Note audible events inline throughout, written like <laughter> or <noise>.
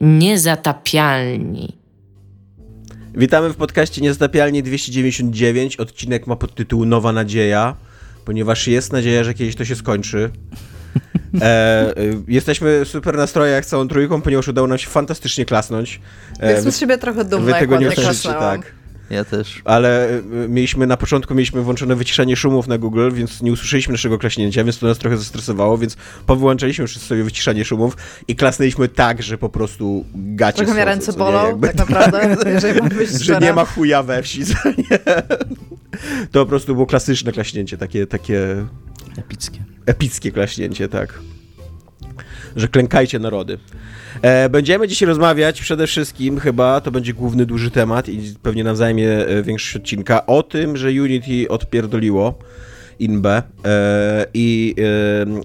Niezatapialni. Witamy w podcaście Niezatapialni 299. Odcinek ma podtytuł Nowa Nadzieja, ponieważ jest nadzieja, że kiedyś to się skończy. E, y, jesteśmy w super nastrojach całą trójką, ponieważ udało nam się fantastycznie klasnąć. E, Jestem z siebie trochę dumna, wy tego jak nie słyszycie, tak. Ja też. Ale y, mieliśmy na początku mieliśmy włączone wyciszanie szumów na Google, więc nie usłyszeliśmy naszego klaśnięcia, więc to nas trochę zestresowało, więc powyłączaliśmy już sobie wyciszanie szumów i klasnęliśmy tak, że po prostu gacie Trochę mnie ręce bolą, jakby, tak naprawdę, <laughs> jeżeli mam być Że nie ma chuja we wsi, <laughs> nie? To po prostu było klasyczne klaśnięcie, takie, takie... Epickie. Epickie klaśnięcie, tak. Że klękajcie narody. E, będziemy dzisiaj rozmawiać przede wszystkim, chyba to będzie główny duży temat i pewnie nam zajmie e, większość odcinka, o tym, że Unity odpierdoliło Inbę e, i,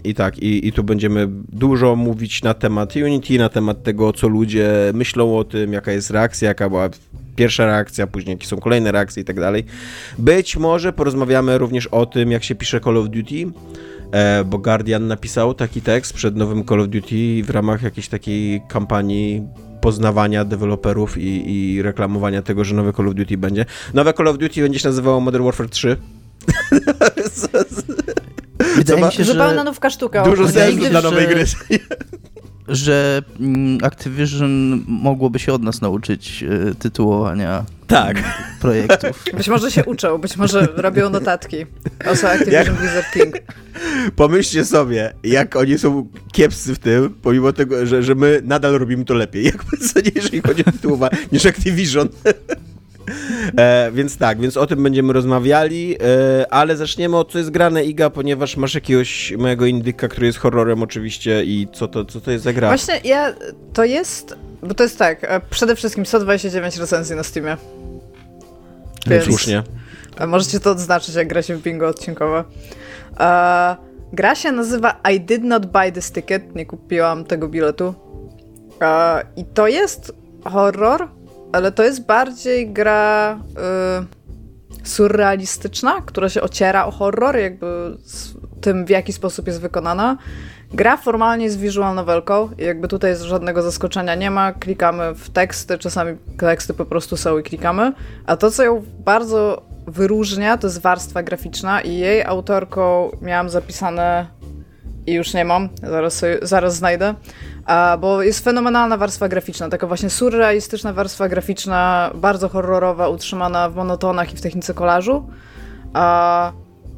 i tak, i, i tu będziemy dużo mówić na temat Unity, na temat tego, co ludzie myślą o tym, jaka jest reakcja, jaka była pierwsza reakcja, później jakie są kolejne reakcje i tak dalej. Być może porozmawiamy również o tym, jak się pisze Call of Duty, E, bo Guardian napisał taki tekst przed nowym Call of Duty w ramach jakiejś takiej kampanii poznawania deweloperów i, i reklamowania tego, że nowe Call of Duty będzie. Nowe Call of Duty będzie się nazywało Modern Warfare 3. <laughs> Wydaje mi się, że... Zupełna nówka sztuka. Dużo sensu dla nowej gry że mm, Activision mogłoby się od nas nauczyć e, tytułowania tak. projektów. <laughs> Być może się uczą, być może robią notatki. Oso Activision jak... Blizzard King. <laughs> Pomyślcie sobie, jak oni są kiepscy w tym, pomimo tego, że, że my nadal robimy to lepiej. <laughs> Co nie, jeżeli chodzi o tytułowanie, niż Activision. E, więc tak, więc o tym będziemy rozmawiali, e, ale zaczniemy od co jest grane Iga, ponieważ masz jakiegoś mojego indyka, który jest horrorem oczywiście i co to, co to jest za gra? Właśnie ja, to jest, bo to jest tak, e, przede wszystkim 129 recenzji na Steamie. Więc Słusznie. Możecie to odznaczyć, jak gra się w bingo odcinkowe. E, gra się nazywa I did not buy this ticket, nie kupiłam tego biletu. E, I to jest horror, ale to jest bardziej gra y, surrealistyczna, która się ociera o horror, jakby z tym, w jaki sposób jest wykonana. Gra formalnie jest visual novelką, jakby tutaj żadnego zaskoczenia nie ma, klikamy w teksty, czasami teksty po prostu są i klikamy, a to, co ją bardzo wyróżnia, to jest warstwa graficzna i jej autorką miałam zapisane i już nie mam, zaraz, zaraz znajdę, bo jest fenomenalna warstwa graficzna, taka właśnie surrealistyczna warstwa graficzna, bardzo horrorowa, utrzymana w monotonach i w technice kolażu, a,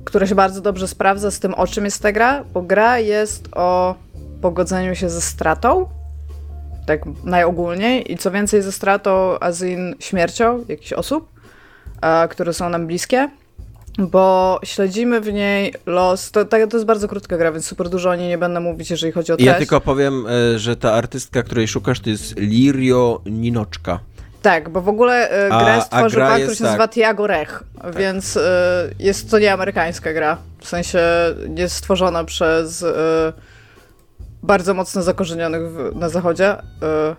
która się bardzo dobrze sprawdza z tym, o czym jest ta gra, bo gra jest o pogodzeniu się ze stratą, tak najogólniej, i co więcej ze stratą, as in śmiercią jakichś osób, a, które są nam bliskie bo śledzimy w niej los. To, to, jest bardzo krótka gra, więc super dużo o niej nie będę mówić, jeżeli chodzi o treść. Ja tylko powiem, e, że ta artystka, której szukasz, to jest Lirio Ninoczka. Tak, bo w ogóle e, grę stworzył pan, który się tak. nazywa Tiago Rech, tak. więc e, jest to nie amerykańska gra. W sensie jest stworzona przez bardzo mocno zakorzenionych na zachodzie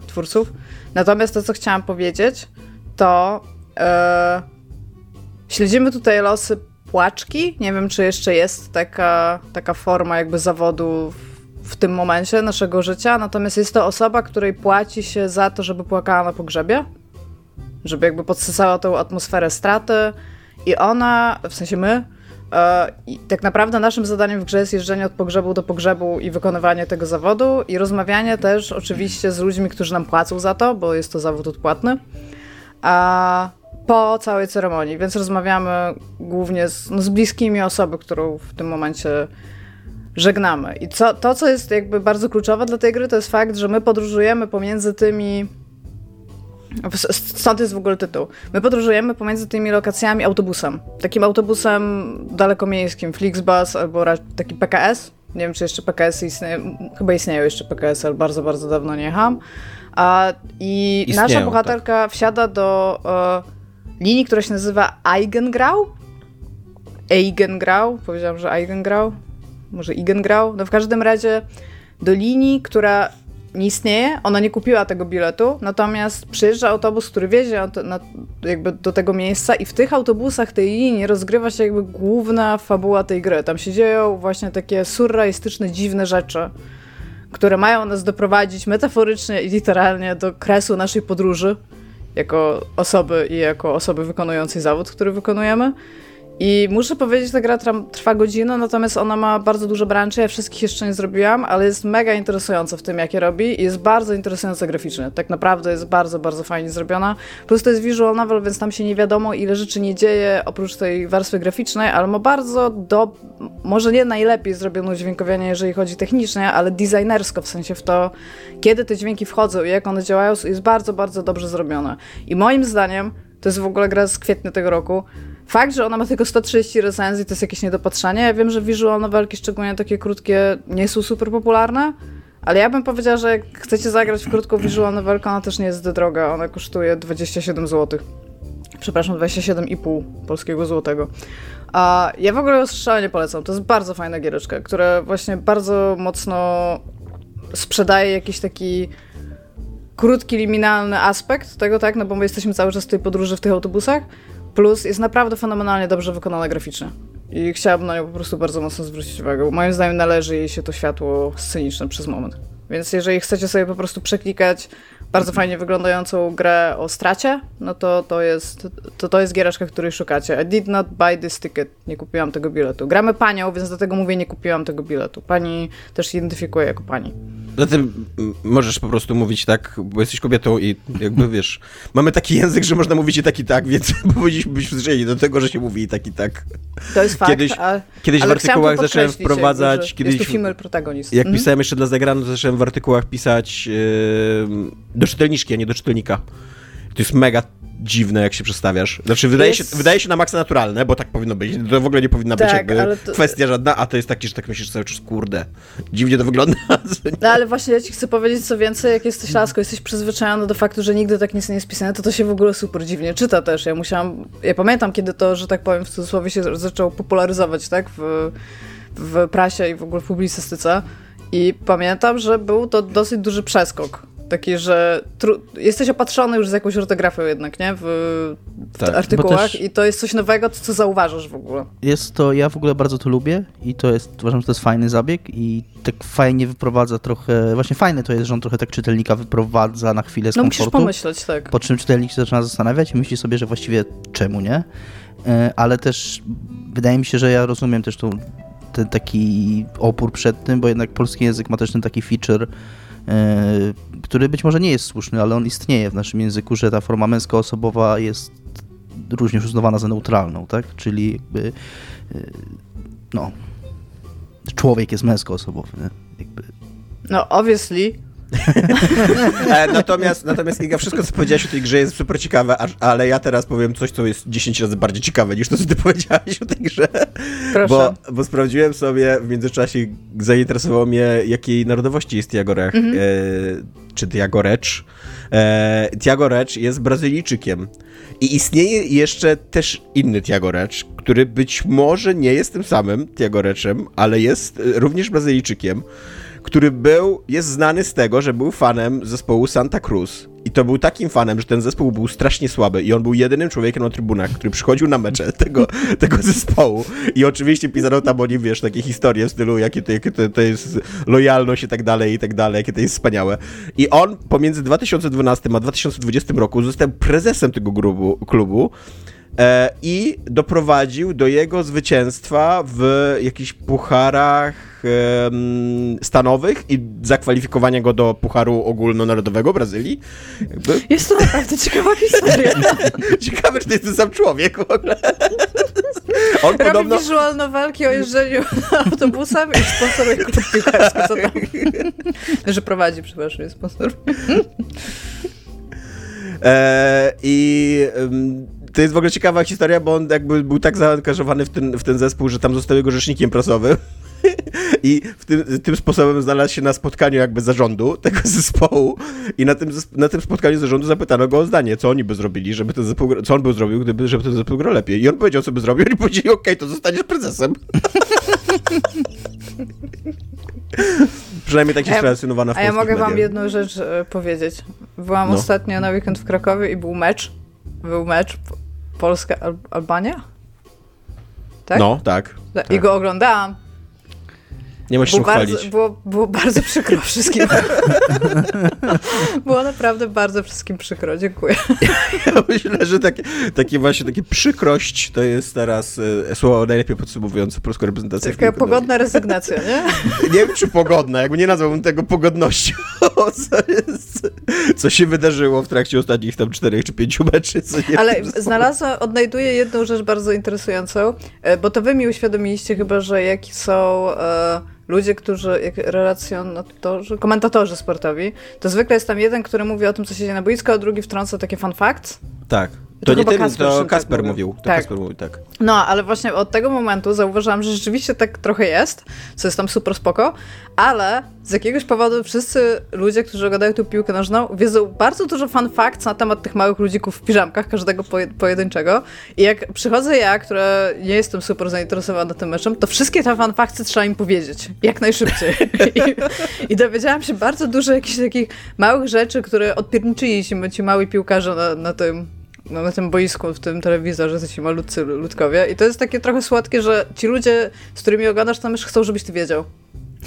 twórców. Natomiast to, co chciałam powiedzieć, to Śledzimy tutaj losy płaczki. Nie wiem, czy jeszcze jest taka, taka forma jakby zawodu w, tym momencie naszego życia. Natomiast jest to osoba, której płaci się za to, żeby płakała na pogrzebie. Żeby jakby podsysała tą atmosferę straty. I ona, w sensie my, e, i tak naprawdę naszym zadaniem w grze jest jeżdżenie od pogrzebu do pogrzebu i wykonywanie tego zawodu i rozmawianie też oczywiście z ludźmi, którzy nam płacą za to, bo jest to zawód odpłatny. A po całej ceremonii, więc rozmawiamy głównie z, no, z bliskimi osoby, którą w tym momencie żegnamy. I co, to, co jest jakby bardzo kluczowe dla tej gry, to jest fakt, że my podróżujemy pomiędzy tymi. Stąd jest w ogóle tytuł. My podróżujemy pomiędzy tymi lokacjami autobusem. Takim autobusem dalekomiejskim, Flixbus albo taki PKS. Nie wiem, czy jeszcze PKS istnieje. Chyba istnieją jeszcze PKS, ale bardzo, bardzo dawno nie jechałam. I Istnieją, nasza bohaterka tak. wsiada do. E, linii, która się nazywa Eigengrau. Eigengrau, powiedziałam, że Eigengrau, może Eigengrau. No w każdym razie do linii, która nie istnieje, ona nie kupiła tego biletu, natomiast przyjeżdża autobus, który wiezie na, jakby do tego miejsca i w tych autobusach tej linii rozgrywa się jakby główna fabuła tej gry. Tam się dzieją właśnie takie surrealistyczne, dziwne rzeczy, które mają nas doprowadzić metaforycznie i literalnie do kresu naszej podróży jako osoby i jako osoby wykonującej zawód, który wykonujemy. I muszę powiedzieć, ta gra trwa godzinę, natomiast ona ma bardzo dużo branży. Ja wszystkich jeszcze nie zrobiłam, ale jest mega interesująca w tym, jakie robi i jest bardzo interesująca graficznie. Tak naprawdę jest bardzo, bardzo fajnie zrobiona. Plus to jest visual novel, więc tam się nie wiadomo, ile rzeczy nie dzieje oprócz tej warstwy graficznej, ale ma bardzo do... może nie najlepiej zrobioną dźwiękowienie, jeżeli chodzi technicznie, ale designersko, w sensie w to, kiedy te dźwięki wchodzą i jak one działają, jest bardzo, bardzo dobrze zrobione. I moim zdaniem to jest w ogóle gra z kwietnia tego roku. Fakt, że ona ma tylko 130 recenzji, to jest jakieś niedopatrzenie. Ja wiem, że visual novelki, szczególnie takie krótkie, nie są super popularne, ale ja bym powiedziała, że jak chcecie zagrać w krótką visual novelkę, ona też nie jest droga. Ona kosztuje 27 zł. Przepraszam, 27,5 polskiego złotego. A ja w ogóle szalenie polecam. To jest bardzo fajna giereczka, która właśnie bardzo mocno sprzedaje jakiś taki krótki, liminalny aspekt tego, tak? No bo my jesteśmy cały czas w tej podróży w tych autobusach. Plus jest naprawdę fenomenalnie dobrze wykonana graficznie. I chciałabym na nią po prostu bardzo mocno zwrócić uwagę. Moim zdaniem należy jej się to światło sceniczne przez moment. Więc jeżeli chcecie sobie po prostu przeklikać bardzo fajnie wyglądającą grę o stracie, no to to jest, to, to jest giereczka, której szukacie. I did not buy this ticket. Nie kupiłam tego biletu. Gramy panią, więc dlatego mówię, nie kupiłam tego biletu. Pani też identyfikuje jako pani. Zatem możesz po prostu mówić tak, bo jesteś kobietą i jakby <laughs> wiesz, mamy taki język, że można mówić i tak i tak, więc <laughs> powinniśmy być przyzwyczajeni do tego, że się mówi i tak i tak. To jest fakt. Kiedyś, a, kiedyś w artykułach zacząłem wprowadzać. Jakby, kiedyś, jest to female protagonist. Jak mhm. pisałem jeszcze dla zagrano, to zacząłem w artykułach pisać yy, do czytelniczki, a nie do czytelnika. To jest mega dziwne, jak się przestawiasz. Znaczy, wydaje, jest... się, wydaje się na maksa naturalne, bo tak powinno być. To w ogóle nie powinna tak, być jakby to... kwestia żadna, a to jest taki, że tak myślisz cały czas, kurde, dziwnie to wygląda. No ale właśnie ja ci chcę powiedzieć co więcej, jak jesteś laską, jesteś przyzwyczajony do faktu, że nigdy tak nic nie jest pisane, to to się w ogóle super dziwnie czyta też. Ja musiałam, ja pamiętam, kiedy to, że tak powiem, w cudzysłowie się zaczęło popularyzować, tak, w, w prasie i w ogóle w publicystyce. I pamiętam, że był to dosyć duży przeskok Taki, że jesteś opatrzony już z jakąś ortografią jednak, nie? W, w tak, artykułach i to jest coś nowego, co zauważasz w ogóle. Jest to, ja w ogóle bardzo to lubię i to jest, uważam, że to jest fajny zabieg i tak fajnie wyprowadza trochę, właśnie fajne to jest, że on trochę tak czytelnika wyprowadza na chwilę z no, komfortu. musisz pomyśleć, tak. Po czym czytelnik się zaczyna zastanawiać i myśli sobie, że właściwie czemu nie? E, ale też wydaje mi się, że ja rozumiem też tą, ten taki opór przed tym, bo jednak polski język ma też ten taki feature, który być może nie jest słuszny, ale on istnieje w naszym języku, że ta forma męskoosobowa jest również uznawana za neutralną, tak? Czyli jakby e, no, człowiek jest męskoosobowy, nie? Jakby... No, obviously, E, <laughs> natomiast, natomiast Iga, wszystko co powiedziałeś o tej grze jest super ciekawe, ale ja teraz powiem coś, co jest 10 razy bardziej ciekawe niż to, co ty <laughs> powiedziałeś o tej grze. Proszę. Bo, bo sprawdziłem sobie w międzyczasie, zainteresowało mnie, jakiej narodowości jest Tiago Rech, mhm. e, czy Tiago Recz. E, Tiago Recz jest Brazylijczykiem. I istnieje jeszcze też inny Tiago Recz, który być może nie jest tym samym Tiago Reczem, ale jest również Brazylijczykiem który był, jest znany z tego, że był fanem zespołu Santa Cruz. I to był takim fanem, że ten zespół był strasznie słaby i on był jedynym człowiekiem na trybunach, który przychodził na mecze <laughs> tego, tego zespołu. I oczywiście pisano tam o nim, wiesz, takie historie w stylu, jakie to, jakie to, to jest lojalność i tak dalej, i tak dalej, jakie to jest wspaniałe. I on pomiędzy 2012 a 2020 roku został prezesem tego grubu, klubu e, i doprowadził do jego zwycięstwa w jakichś pucharach stanowych i zakwalifikowania go do Pucharu Ogólnonarodowego Brazylii. Jakby... <laughs> Jest to naprawdę ciekawa <laughs> historia. Ciekawe, czy to jest ten sam człowiek w ogóle. <laughs> On Robi podobno... wizualne walki o jeżdżeniu autobusem i sponsoruje klub piłkarski, co tam. Że prowadzi, przepraszam, jest sponsor. E, I to jest w ogóle ciekawa historia, bo on jakby był tak zaangażowany w ten, w ten zespół, że tam został jego rzecznikiem prasowym. I w tym, tym sposobem znalazł się na spotkaniu jakby zarządu tego <laughs> zespołu i na tym, na tym spotkaniu zarządu zapytano go o zdanie, co oni by zrobili, żeby ten zespół, co on by zrobił, gdyby, żeby ten zespół grał lepiej. I on powiedział, co by zrobił, i powiedzieli, okej, okay, to zostaniesz prezesem. <laughs> Przynajmniej tak jest relacjonowana w A ja mogę mediach. wam jedną rzecz e, powiedzieć. Byłam no. ostatnio na weekend w Krakowie i był mecz. Był mecz Polska-Albania? Tak? No, tak. I tak. go oglądałam. Nie musisz było chwalić. bardzo, było, było bardzo przykro wszystkim. było naprawdę bardzo wszystkim przykro, dziękuję. Ja myślę, że takie, takie właśnie takie przykrość to jest teraz e, słowo najlepiej podsumowujące polską reprezentację. Taka pogodna rezygnacja, nie? Nie wiem, czy pogodna, jakby nie nazwałbym tego pogodnością, <laughs> co, jest, co się wydarzyło w trakcie ostatnich tam czterech czy pięciu meczy. Co nie Ale znalazłam, odnajduję jedną rzecz bardzo interesującą, e, bo to wy mi uświadomiliście chyba, że jaki są e, ludzie, którzy, jak relacjonatorzy, komentatorzy sportowi, to zwykle jest tam jeden, który mówi o tym, co się dzieje na boisku, a drugi wtrąca takie fun facts. Tak. To To, nie ten, Kasper to Szymczak Kasper mówił. mówił. To Tak. Kasper mówił, tak. No, ale właśnie od tego momentu zauważyłam, że rzeczywiście tak trochę jest, co jest tam super spoko, ale z jakiegoś powodu wszyscy ludzie, którzy oglądają tu piłkę nożną, wiedzą bardzo dużo fun facts na temat tych małych ludzików w piżamkach, każdego poje- pojedynczego. I jak przychodzę ja, która nie jestem super zainteresowana tym meczem, to wszystkie te fun factsy trzeba im powiedzieć. Jak najszybciej. <laughs> I, I dowiedziałam się bardzo dużo jakichś takich małych rzeczy, które odpierniczyli ci, ci małi piłkarze na, na tym no, na tym boisku, w tym telewizorze, to ci malutcy ludkowie. I to jest takie trochę słodkie, że ci ludzie, z którymi oglądasz, tam już chcą, żebyś ty wiedział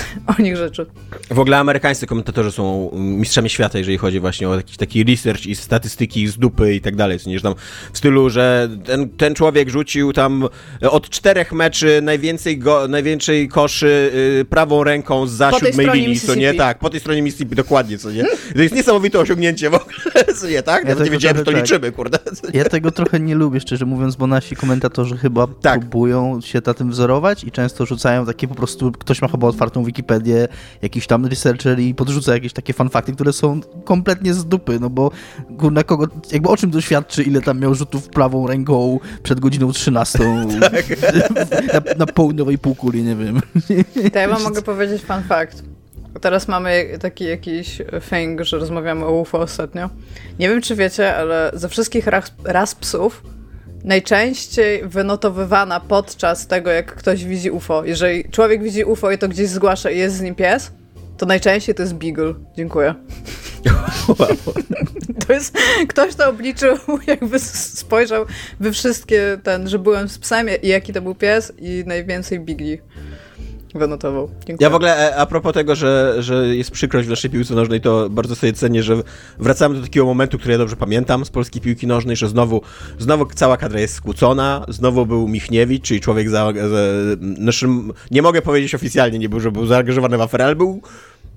<laughs> o nich rzeczy. W ogóle amerykańscy komentatorzy są mistrzami świata, jeżeli chodzi właśnie o jakiś taki research i statystyki z dupy i tak dalej, niż tam w stylu, że ten, ten człowiek rzucił tam od czterech meczy najwięcej, go, najwięcej koszy y, prawą ręką za Po tej siódmej linii, co nie? Tak, po tej stronie Mississippi, dokładnie, co nie? To jest niesamowite osiągnięcie w ogóle, <laughs> co nie, tak? Ja Ja nie wiedziałem, że to tak. liczymy, kurde. <laughs> Ja tego trochę nie lubię, szczerze mówiąc, bo nasi komentatorzy chyba Tak. próbują się na tym wzorować i często rzucają takie po prostu, ktoś ma chyba otwartą Wikipedię, jakiś tam researcher i podrzuca jakieś takie fanfakty, które są kompletnie z dupy, no bo kurna kogo, jakby o czym to świadczy, ile tam miał rzutów prawą ręką przed godziną 13 <laughs> Tak. na, na południowej półkuli, nie wiem. To ja wam <laughs> mogę powiedzieć fun fact. Teraz mamy taki jakiś thing, że rozmawiamy o UFO ostatnio. Nie wiem, czy wiecie, ale ze wszystkich ras, ras psów najczęściej wynotowywana podczas tego, jak ktoś widzi UFO. Jeżeli człowiek widzi UFO i to gdzieś zgłasza i jest z nim pies, to najczęściej to jest Beagle. Dziękuję. <laughs> To jest, ktoś to obliczył, <laughs> jakby spojrzał we wszystkie ten, że byłem z psem i jaki to był pies i najwięcej Bigli wynotował. Dziękuję. Ja w ogóle e, a propos tego, że, że jest przykrość w naszej piłce nożnej, to bardzo sobie cenię, że wracamy do takiego momentu, który ja dobrze pamiętam z polskiej piłki nożnej, że znowu, znowu cała kadra jest skłócona, znowu był Michniewicz, czyli człowiek za, za naszym, nie mogę powiedzieć oficjalnie, nie był, że był zaangażowany w aferę, ale był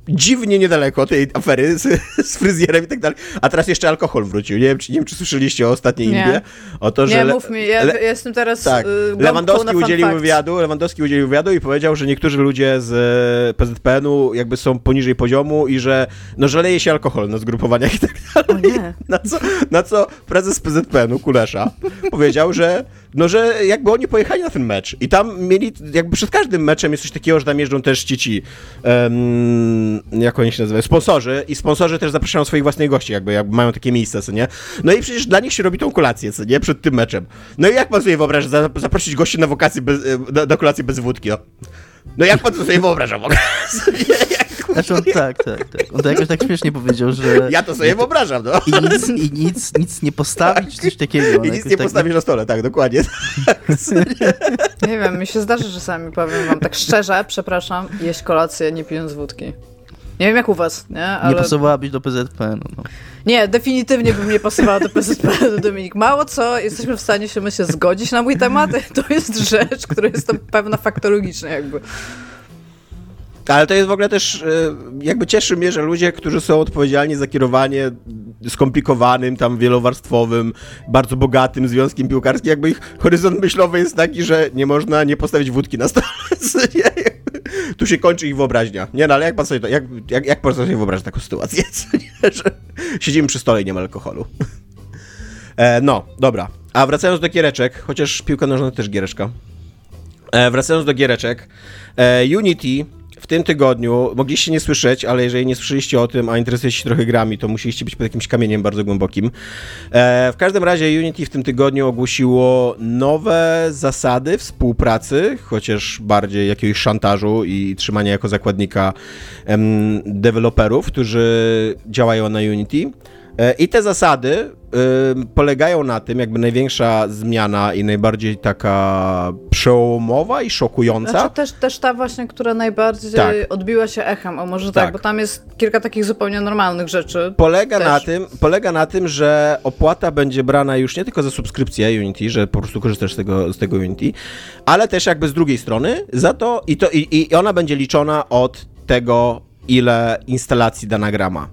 dziwnie niedaleko tej afery z, z fryzjerem i tak dalej. A teraz jeszcze alkohol wrócił. Nie wiem, czy, nie wiem, czy słyszeliście o ostatniej Nie. Imbie. O to, że Nie mów mi, ja, le- jestem teraz tak. y, Lewandowski udzielił facts. wywiadu, Lewandowski udzielił wywiadu i powiedział, że niektórzy ludzie z e, PZPN-u jakby są poniżej poziomu i że no, że leje się alkohol na zgrupowaniach i tak dalej. <laughs> Na co, na co prezes PZPN-u, Kulesza, powiedział, że no, że jakby oni pojechali na ten mecz i tam mieli, jakby przed każdym meczem jest coś takiego, że tam jeżdżą też ci ci, em, jak oni się nazywają, sponsorzy i sponsorzy też zapraszają swoich własnych gości, jakby, jakby mają takie miejsca, co nie? No i przecież dla nich się robi tą kolację, co nie? Przed tym meczem. No i jak pan sobie wyobraża, za- zaprosić gości na wakacje bez, e, na, na kolację bez wódki, no? No jak pan to sobie wyobraża w ogóle? <laughs> Znaczy on tak, tak, tak. On to jakoś tak śmiesznie powiedział, że... Ja to sobie wyobrażam, no. I nic, i nic, nic nie postawić, coś takiego. I On nic nie tak- postawisz na stole, tak, dokładnie. Nie wiem, mi się zdarzy czasami, powiem wam tak szczerze, przepraszam, jeść kolację nie pijąc wódki. Nie wiem jak u was, nie? Nie Ale... pasowałabyś do PZPN. No. Nie, definitywnie bym nie pasowała do PZP, do Dominik. Mało co, jesteśmy w stanie się, myślę, zgodzić na mój temat. To jest rzecz, która jest tam pewna faktologiczna jakby. Ale to jest w ogóle też, e, jakby cieszy mnie, że ludzie, którzy są odpowiedzialni za kierowanie skomplikowanym, tam wielowarstwowym, bardzo bogatym związkiem piłkarskim, jakby ich horyzont myślowy jest taki, że nie można nie postawić wódki na stole. <laughs> Tu się kończy ich wyobraźnia. Nie, no ale jak pan sobie to, jak, jak, jak pan sobie wyobraża taką sytuację, <laughs> nie? że siedzimy przy stole i nie ma alkoholu. E, no, dobra. A wracając do giereczek, chociaż piłka nożna to też giereczka. E, wracając do giereczek, e, Unity w tym tygodniu, mogliście nie słyszeć, ale jeżeli nie słyszeliście o tym, a interesujecie się trochę grami, to musieliście być pod jakimś kamieniem bardzo głębokim. E, w każdym razie Unity w tym tygodniu ogłosiło nowe zasady współpracy, chociaż bardziej jakiegoś szantażu i trzymania jako zakładnika em, deweloperów, którzy działają na Unity. E, I te zasady polegają na tym, jakby największa zmiana i najbardziej taka przełomowa i szokująca. Znaczy też, też ta właśnie, która najbardziej Tak. odbiła się echem, o może tak. Tak. bo tam jest kilka takich zupełnie normalnych rzeczy. Polega Też. na, tym, polega na tym, że opłata będzie brana już nie tylko za subskrypcję Unity, że po prostu korzystasz z tego, z tego Unity, ale też jakby z drugiej strony za to i, to, i, i ona będzie liczona od tego, ile instalacji dana gra ma.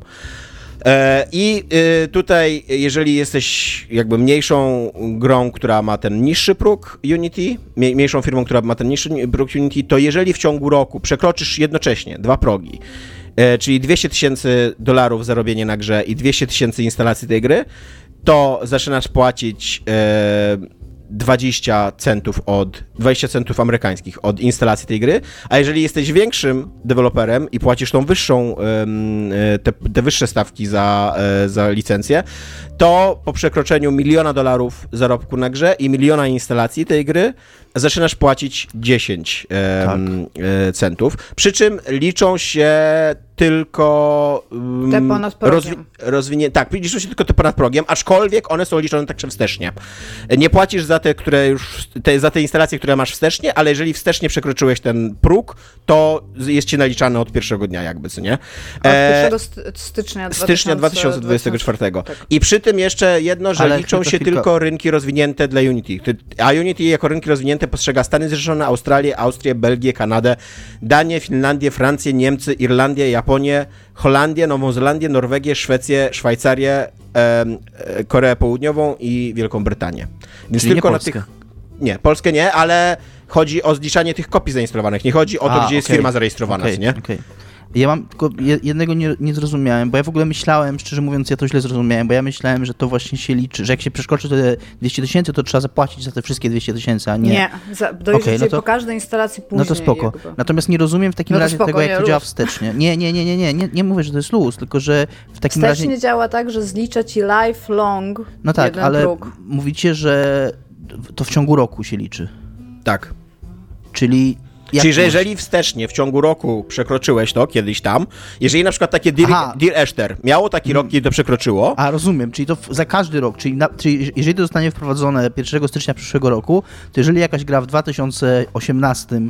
E, I y, tutaj, jeżeli jesteś jakby mniejszą grą, która ma ten niższy próg Unity, mniej- mniejszą firmą, która ma ten niższy próg Unity, to jeżeli w ciągu roku przekroczysz jednocześnie dwa progi, e, czyli 200 tysięcy dolarów zarobienie na grze i 200 tysięcy instalacji tej gry, to zaczynasz płacić e, 20 centów od 20 centów amerykańskich od instalacji tej gry, a jeżeli jesteś większym deweloperem i płacisz tą wyższą e, te, te wyższe stawki za, e, za licencję, to po przekroczeniu miliona dolarów zarobku na grze i miliona instalacji tej gry zaczynasz płacić 10 em, e, centów. Przy czym liczą się tylko um, Te ponad progiem. rozwinie, tak, liczą się tylko te ponad progiem, aczkolwiek one są liczone także wstecznie. Nie płacisz za te, które już, te, za te instalacje, które masz wstecznie, ale jeżeli wstecznie przekroczyłeś ten próg, to jest ci naliczane od pierwszego dnia jakby, co nie? Od E, 1 st- stycznia, stycznia 2024. 2024. I przy tym jeszcze jedno, że Ale liczą się tylko rynki rozwinięte dla Unity. Ty- A Unity jako rynki rozwinięte postrzega Stany Zjednoczone, Australię, Austrię, Belgię, Kanadę, Danię, Finlandię, Francję, Niemcy, Irlandię, Japonię, Holandię, Nową Zelandię, Norwegię, Szwecję, Szwajcarię, em, e, Koreę Południową i Wielką Brytanię. Więc Czyli nie tylko na Polskę. tych. Nie, Polskę nie, ale chodzi o zliczanie tych kopii zainstalowanych. Nie chodzi o to, A, gdzie jest okej. firma zarejestrowana, co nie? okej. Ja mam tylko je- jednego nie, nie zrozumiałem, bo ja w ogóle myślałem, szczerze mówiąc, ja to źle zrozumiałem, bo ja myślałem, że to właśnie się liczy, że jak się przekroczy te 200 tysięcy, to trzeba zapłacić za te wszystkie 200 tysięcy, a nie. Nie, za, dojdzie Okej, no to- po każdej instalacji później. No to spoko. jakby. Natomiast nie rozumiem w takim No razie spoko, tego, jak nie, to działa luz. wstecznie. Nie, nie, nie, nie, nie, nie, nie mówię, że to jest luz, tylko że w takim razie. Wstecznie działa tak, że zlicza ci lifelong No tak, jeden ale próg. mówicie, że to w ciągu roku się liczy. Tak. Czyli. Jak Czyli, że jeżeli wstecznie w ciągu roku przekroczyłeś to kiedyś tam, jeżeli na przykład takie Dear, Aha. Mm. Dear miało taki rok, kiedy to przekroczyło, A rozumiem, czyli to w, za każdy rok, czyli, na, czyli jeżeli to zostanie wprowadzone 1 stycznia przyszłego roku, to jeżeli jakaś gra w 2018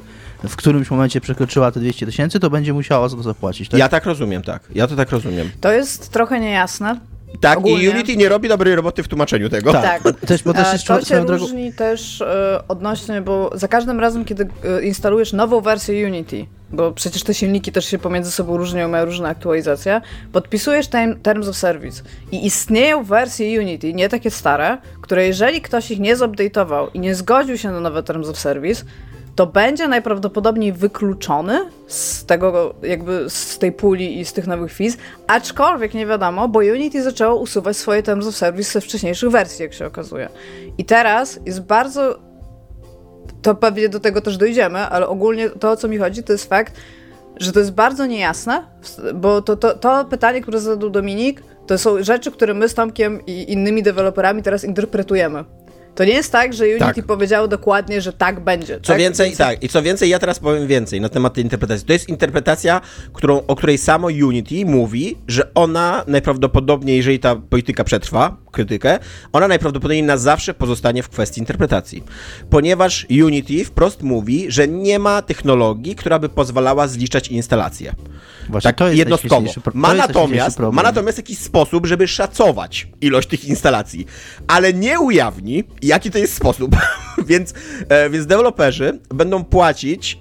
w którymś momencie przekroczyła te 200 tysięcy, to będzie musiała za to zapłacić. Tak? ja tak rozumiem, tak. Ja to tak rozumiem. To jest trochę niejasne. Tak, Ogólnie. i Unity nie robi dobrej roboty w tłumaczeniu tego. Tak. Też, bo też jest to się różni też e, odnośnie, bo za każdym razem, kiedy e, instalujesz nową wersję Unity, bo przecież te silniki też się pomiędzy sobą różnią, mają różne aktualizacje, podpisujesz time, Terms of Service i istnieją wersje Unity, nie takie stare, które jeżeli ktoś ich nie zupdate'ował i nie zgodził się na nowe Terms of Service, to będzie najprawdopodobniej wykluczony z tego, jakby z tej puli i z tych nowych fees, aczkolwiek nie wiadomo, bo Unity zaczęło usuwać swoje Terms of Service ze wcześniejszych wersji, jak się okazuje. I teraz jest bardzo to pewnie do tego też dojdziemy, ale ogólnie to, o co mi chodzi, to jest fakt, że to jest bardzo niejasne, bo to, to, to pytanie, które zadał Dominik, to są rzeczy, które my z Tomkiem i innymi deweloperami teraz interpretujemy. To nie jest tak, że Unity Tak. powiedziało dokładnie, że tak będzie. Co tak? więcej, Więc- tak, i co więcej, ja teraz powiem więcej na temat tej interpretacji. To jest interpretacja, którą, o której samo Unity mówi, że ona najprawdopodobniej, jeżeli ta polityka przetrwa, krytykę, ona najprawdopodobniej na zawsze pozostanie w kwestii interpretacji. Ponieważ Unity wprost mówi, że nie ma technologii, która by pozwalała zliczać instalacje. Właśnie Tak to jest jednostkowo. pro- Ma natomiast, ma natomiast jakiś sposób, żeby szacować ilość tych instalacji, ale nie ujawni, jaki to jest sposób. <laughs> więc, e, więc deweloperzy będą płacić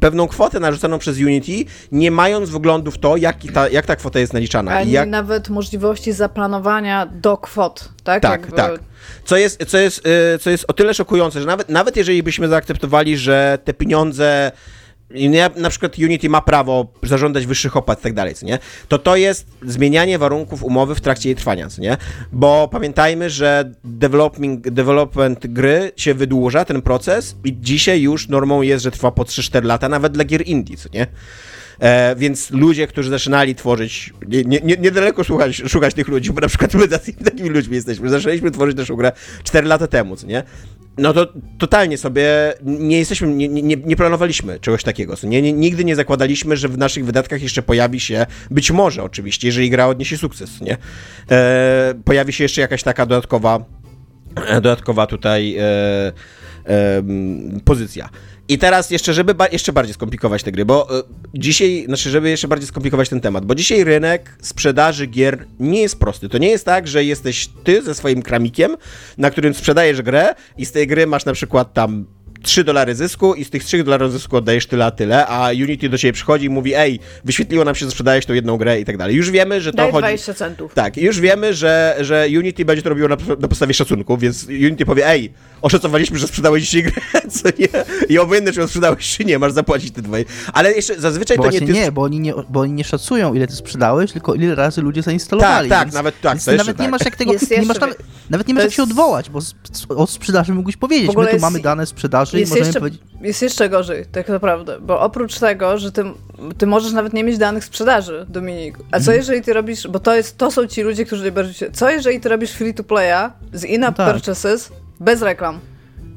pewną kwotę narzuconą przez Unity, nie mając wglądu w to, jak ta, jak ta kwota jest naliczana. Ani jak, nawet możliwości zaplanowania do kwot, tak? tak, Jakby- tak. Co jest, co, jest, e, co jest o tyle szokujące, że nawet, nawet jeżeli byśmy zaakceptowali, że te pieniądze na przykład Unity ma prawo zażądać wyższych opłat i tak dalej, co nie? To to jest zmienianie warunków umowy w trakcie jej trwania, co nie? Bo pamiętajmy, że development gry się wydłuża, ten proces i dzisiaj już normą jest, że trwa po 3-4 lata, nawet dla gier indie, co nie? E, więc ludzie, którzy zaczynali tworzyć, nie, nie, nie- niedaleko szukać, szukać tych ludzi, bo na przykład my <laughs> takimi ludźmi jesteśmy, zaczęliśmy tworzyć naszą grę 4 lata temu, co nie? No to totalnie sobie nie jesteśmy, nie, nie, nie planowaliśmy czegoś takiego. Nie, nie, nigdy nie zakładaliśmy, że w naszych wydatkach jeszcze pojawi się, być może oczywiście, jeżeli gra odniesie sukces, nie? E, pojawi się jeszcze jakaś taka dodatkowa, e, dodatkowa tutaj e, pozycja. I teraz jeszcze, żeby ba- jeszcze bardziej skomplikować te gry, bo e, dzisiaj, znaczy, żeby jeszcze bardziej skomplikować ten temat, bo dzisiaj rynek sprzedaży gier nie jest prosty. To nie jest tak, że jesteś ty ze swoim kramikiem, na którym sprzedajesz grę i z tej gry masz na przykład tam 3 dolary zysku i z tych 3 dolarów zysku oddajesz tyle a tyle, a Unity do ciebie przychodzi i mówi, ej, wyświetliło nam się, że sprzedajesz tą jedną grę i tak dalej. Już wiemy, że to Daj chodzi... 20 centów. Tak, już wiemy, że, że Unity będzie to robiło na, na podstawie szacunku, więc Unity powie, ej, oszacowaliśmy, że sprzedałeś dzisiaj grę, <laughs> co nie? I obojętnie, czy ją sprzedałeś, czy nie, masz zapłacić te dwa. Ale jeszcze zazwyczaj Bo to nie ty... nie, bo oni nie, bo oni nie szacują, ile ty sprzedałeś, tylko ile razy ludzie zainstalowali. Tak, tak, więc, nawet tak, więc nawet nie tak. masz jak tego, Jest nie masz jeszcze- nawet, nawet nie masz to jak się jest- odwołać, bo o sprzedaży mógłbyś powiedzieć. My tu jest- mamy dane sprzedaży i Jest możemy jeszcze, powiedzieć... jest jeszcze gorzej, tak naprawdę, bo oprócz tego, że ty, ty możesz nawet nie mieć danych sprzedaży, Dominik, a Mhm. co jeżeli ty robisz, bo to, jest, to są ci ludzie, którzy najbardziej się, co jeżeli ty robisz free to playa z in-app No tak. purchases bez reklam?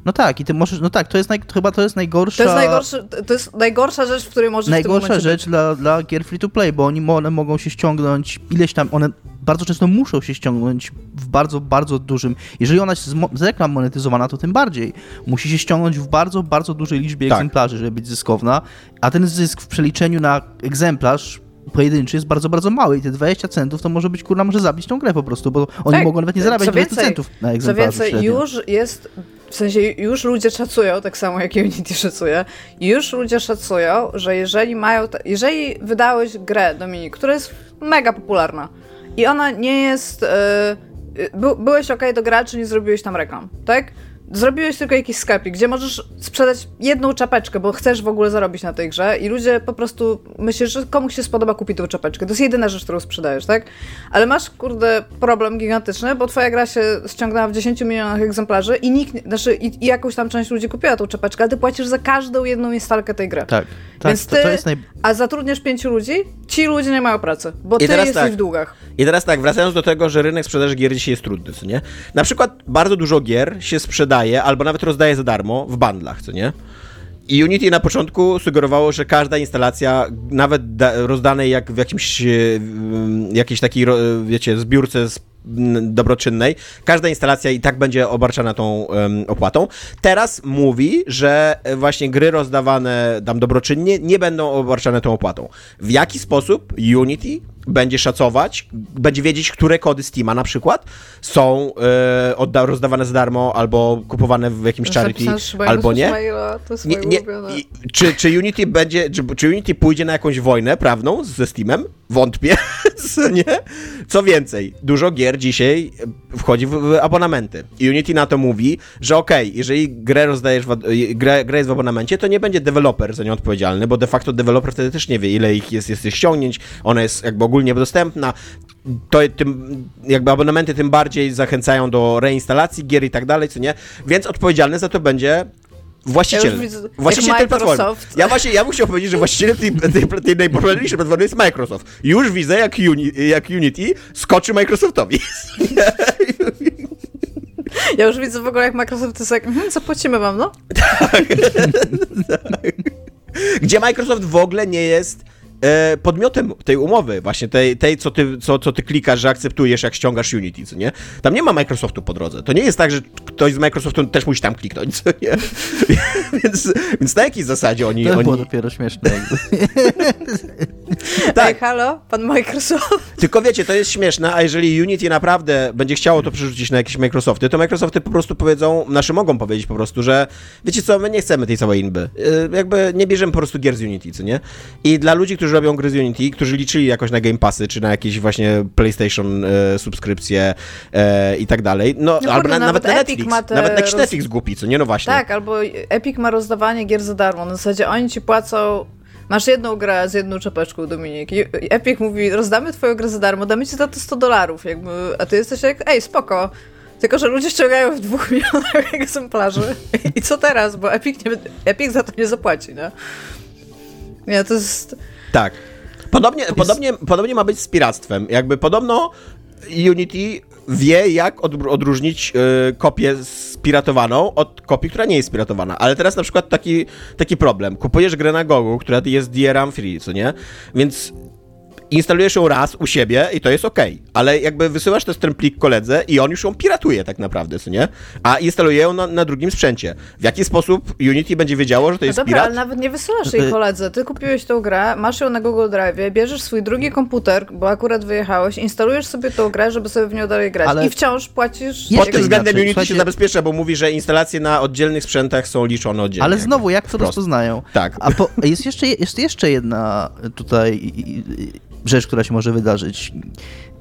No tak, i ty możesz, no tak, to jest naj, chyba to jest najgorsza... To jest, najgorszy, to jest najgorsza rzecz, w której możesz w tym najgorsza rzecz dla, dla gier free to play, bo oni one mogą się ściągnąć ileś tam, one bardzo często muszą się ściągnąć w bardzo, bardzo dużym. Jeżeli ona jest z reklam monetyzowana, to tym bardziej. Musi się ściągnąć w bardzo, bardzo dużej liczbie Tak. egzemplarzy, żeby być zyskowna, a ten zysk w przeliczeniu na egzemplarz pojedynczy jest bardzo, bardzo mały i te 20 centów to może być, kurna, może zabić tą grę po prostu, bo oni Tak, mogą nawet nie zarabiać co 20 więcej- centów na Co egzemplarzu więcej, średnio. już jest, w sensie już ludzie szacują, tak samo jak Unity szacuje, już ludzie szacują, że jeżeli mają, jeżeli wydałeś grę, Dominik, która jest mega popularna i ona nie jest, e, by, byłeś ok do graczy, nie zrobiłeś tam reklam, tak? Zrobiłeś tylko jakiś sklepik, gdzie możesz sprzedać jedną czapeczkę, bo chcesz w ogóle zarobić na tej grze i ludzie po prostu myślisz, że komuś się spodoba kupić tą czapeczkę. To jest jedyna rzecz, którą sprzedajesz, tak? Ale masz, kurde, problem gigantyczny, bo twoja gra się ściągnęła w 10 milionach egzemplarzy i nikt, znaczy i, i jakąś tam część ludzi kupiła tą czapeczkę, a ty płacisz za każdą jedną instalkę tej gry. Tak, tak, Więc to, ty, to jest naj... a zatrudniasz pięciu ludzi, ci ludzie nie mają pracy, bo I ty jesteś tak. w długach. I teraz tak, wracając do tego, że rynek sprzedaży gier dzisiaj jest trudny, co nie? Na przykład bardzo dużo gier się sprzedaje, albo nawet rozdaje za darmo w bundlach, co nie? I Unity na początku sugerowało, że każda instalacja, nawet da, rozdanej jak w jakimś, e, jakiejś takiej, wiecie, zbiórce z, dobroczynnej, każda instalacja i tak będzie obarczana tą em, opłatą. Teraz mówi, że właśnie gry rozdawane tam dobroczynnie nie będą obarczane tą opłatą. W jaki sposób Unity będzie szacować, będzie wiedzieć, które kody Steama na przykład są e, odda- rozdawane za darmo albo kupowane w jakimś charity, albo nie. Maila, to jest Nie, nie, i, czy, czy Unity będzie, czy, czy Unity pójdzie na jakąś wojnę prawną ze Steamem? Wątpię, <laughs> nie? Co więcej, dużo gier dzisiaj wchodzi w, abonamenty. I Unity na to mówi, że okej, jeżeli grę rozdajesz, w, grę, grę jest w abonamencie, to nie będzie deweloper za nią odpowiedzialny, bo de facto deweloper wtedy też nie wie, ile ich jest, jest tych ściągnięć, ona jest jakby ogólnie dostępna. To tym, jakby abonamenty tym bardziej zachęcają do reinstalacji gier i tak dalej, co nie? Więc odpowiedzialny za to będzie właściciel. Ja właściciel tej platformy. Ja właśnie, ja bym chciał powiedzieć, że właścicielem tej, tej, tej najpopularniejszej platformy jest Microsoft. Już widzę, jak, Uni, jak Unity skoczy Microsoftowi. Ja już widzę w ogóle, jak Microsoft jest jak, mhm, zapłacimy wam, no? <laughs> Gdzie Microsoft w ogóle nie jest podmiotem tej umowy, właśnie tej, tej co, ty, co, co ty klikasz, że akceptujesz, jak ściągasz Unity, co nie? Tam nie ma Microsoftu po drodze. To nie jest tak, że ktoś z Microsoftu też musi tam kliknąć, co nie? <laughs> więc, więc na jakiej zasadzie oni... To oni... było dopiero śmieszne. <laughs> <laughs> Tak. Ej, halo, pan Microsoft? <laughs> Tylko wiecie, to jest śmieszne, a jeżeli Unity naprawdę będzie chciało to przerzucić na jakieś Microsofty, to Microsofty po prostu powiedzą, nasze mogą powiedzieć po prostu, że wiecie co, my nie chcemy tej całej inby. Yy, jakby nie bierzemy po prostu gier z Unity, co nie? I dla ludzi, którzy robią gry z Unity, którzy liczyli jakoś na Game Passy, czy na jakieś właśnie PlayStation e, subskrypcje e, i tak dalej, no, No albo kurde, na, nawet, na Netflix, nawet na jakiś roz- Netflix głupi, co nie? No właśnie. Tak, albo Epic ma rozdawanie gier za darmo. Na zasadzie oni ci płacą. Masz jedną grę z jedną czapeczką, Dominik. I Epic mówi, rozdamy twoją grę za darmo, damy ci za to 100 dolarów. Jakby, a ty jesteś jak, ej, spoko. Tylko, że ludzie ściągają w dwóch <laughs> milionach egzemplarzy. I co teraz? Bo Epic, nie, Epic za to nie zapłaci, nie? Nie, to jest... Tak. Podobnie, podobnie, podobnie ma być z piractwem. Jakby podobno Unity wie, jak od, odróżnić y, kopię spiratowaną od kopii, która nie jest spiratowana. Ale teraz na przykład taki, taki problem. Kupujesz grę na Gogu, która jest DRM free, co nie? Więc instalujesz ją raz u siebie i to jest ok, ale jakby wysyłasz ten plik koledze i on już ją piratuje tak naprawdę, co nie? A instaluje ją na, na drugim sprzęcie. W jaki sposób Unity będzie wiedziało, że to No jest dobra, pirat? ale nawet nie wysyłasz jej koledze. Ty kupiłeś tą grę, masz ją na Google Drive, bierzesz swój drugi komputer, bo akurat wyjechałeś, instalujesz sobie tą grę, żeby sobie w nią dalej grać. Ale- I wciąż płacisz... Pod tym względem. Unity Słuchajcie- się zabezpiecza, bo mówi, że instalacje na oddzielnych sprzętach są liczone oddzielnie. Ale znowu, jak to rozpoznają? Tak. A po, jest, jeszcze, jest jeszcze jedna tutaj rzecz, która się może wydarzyć.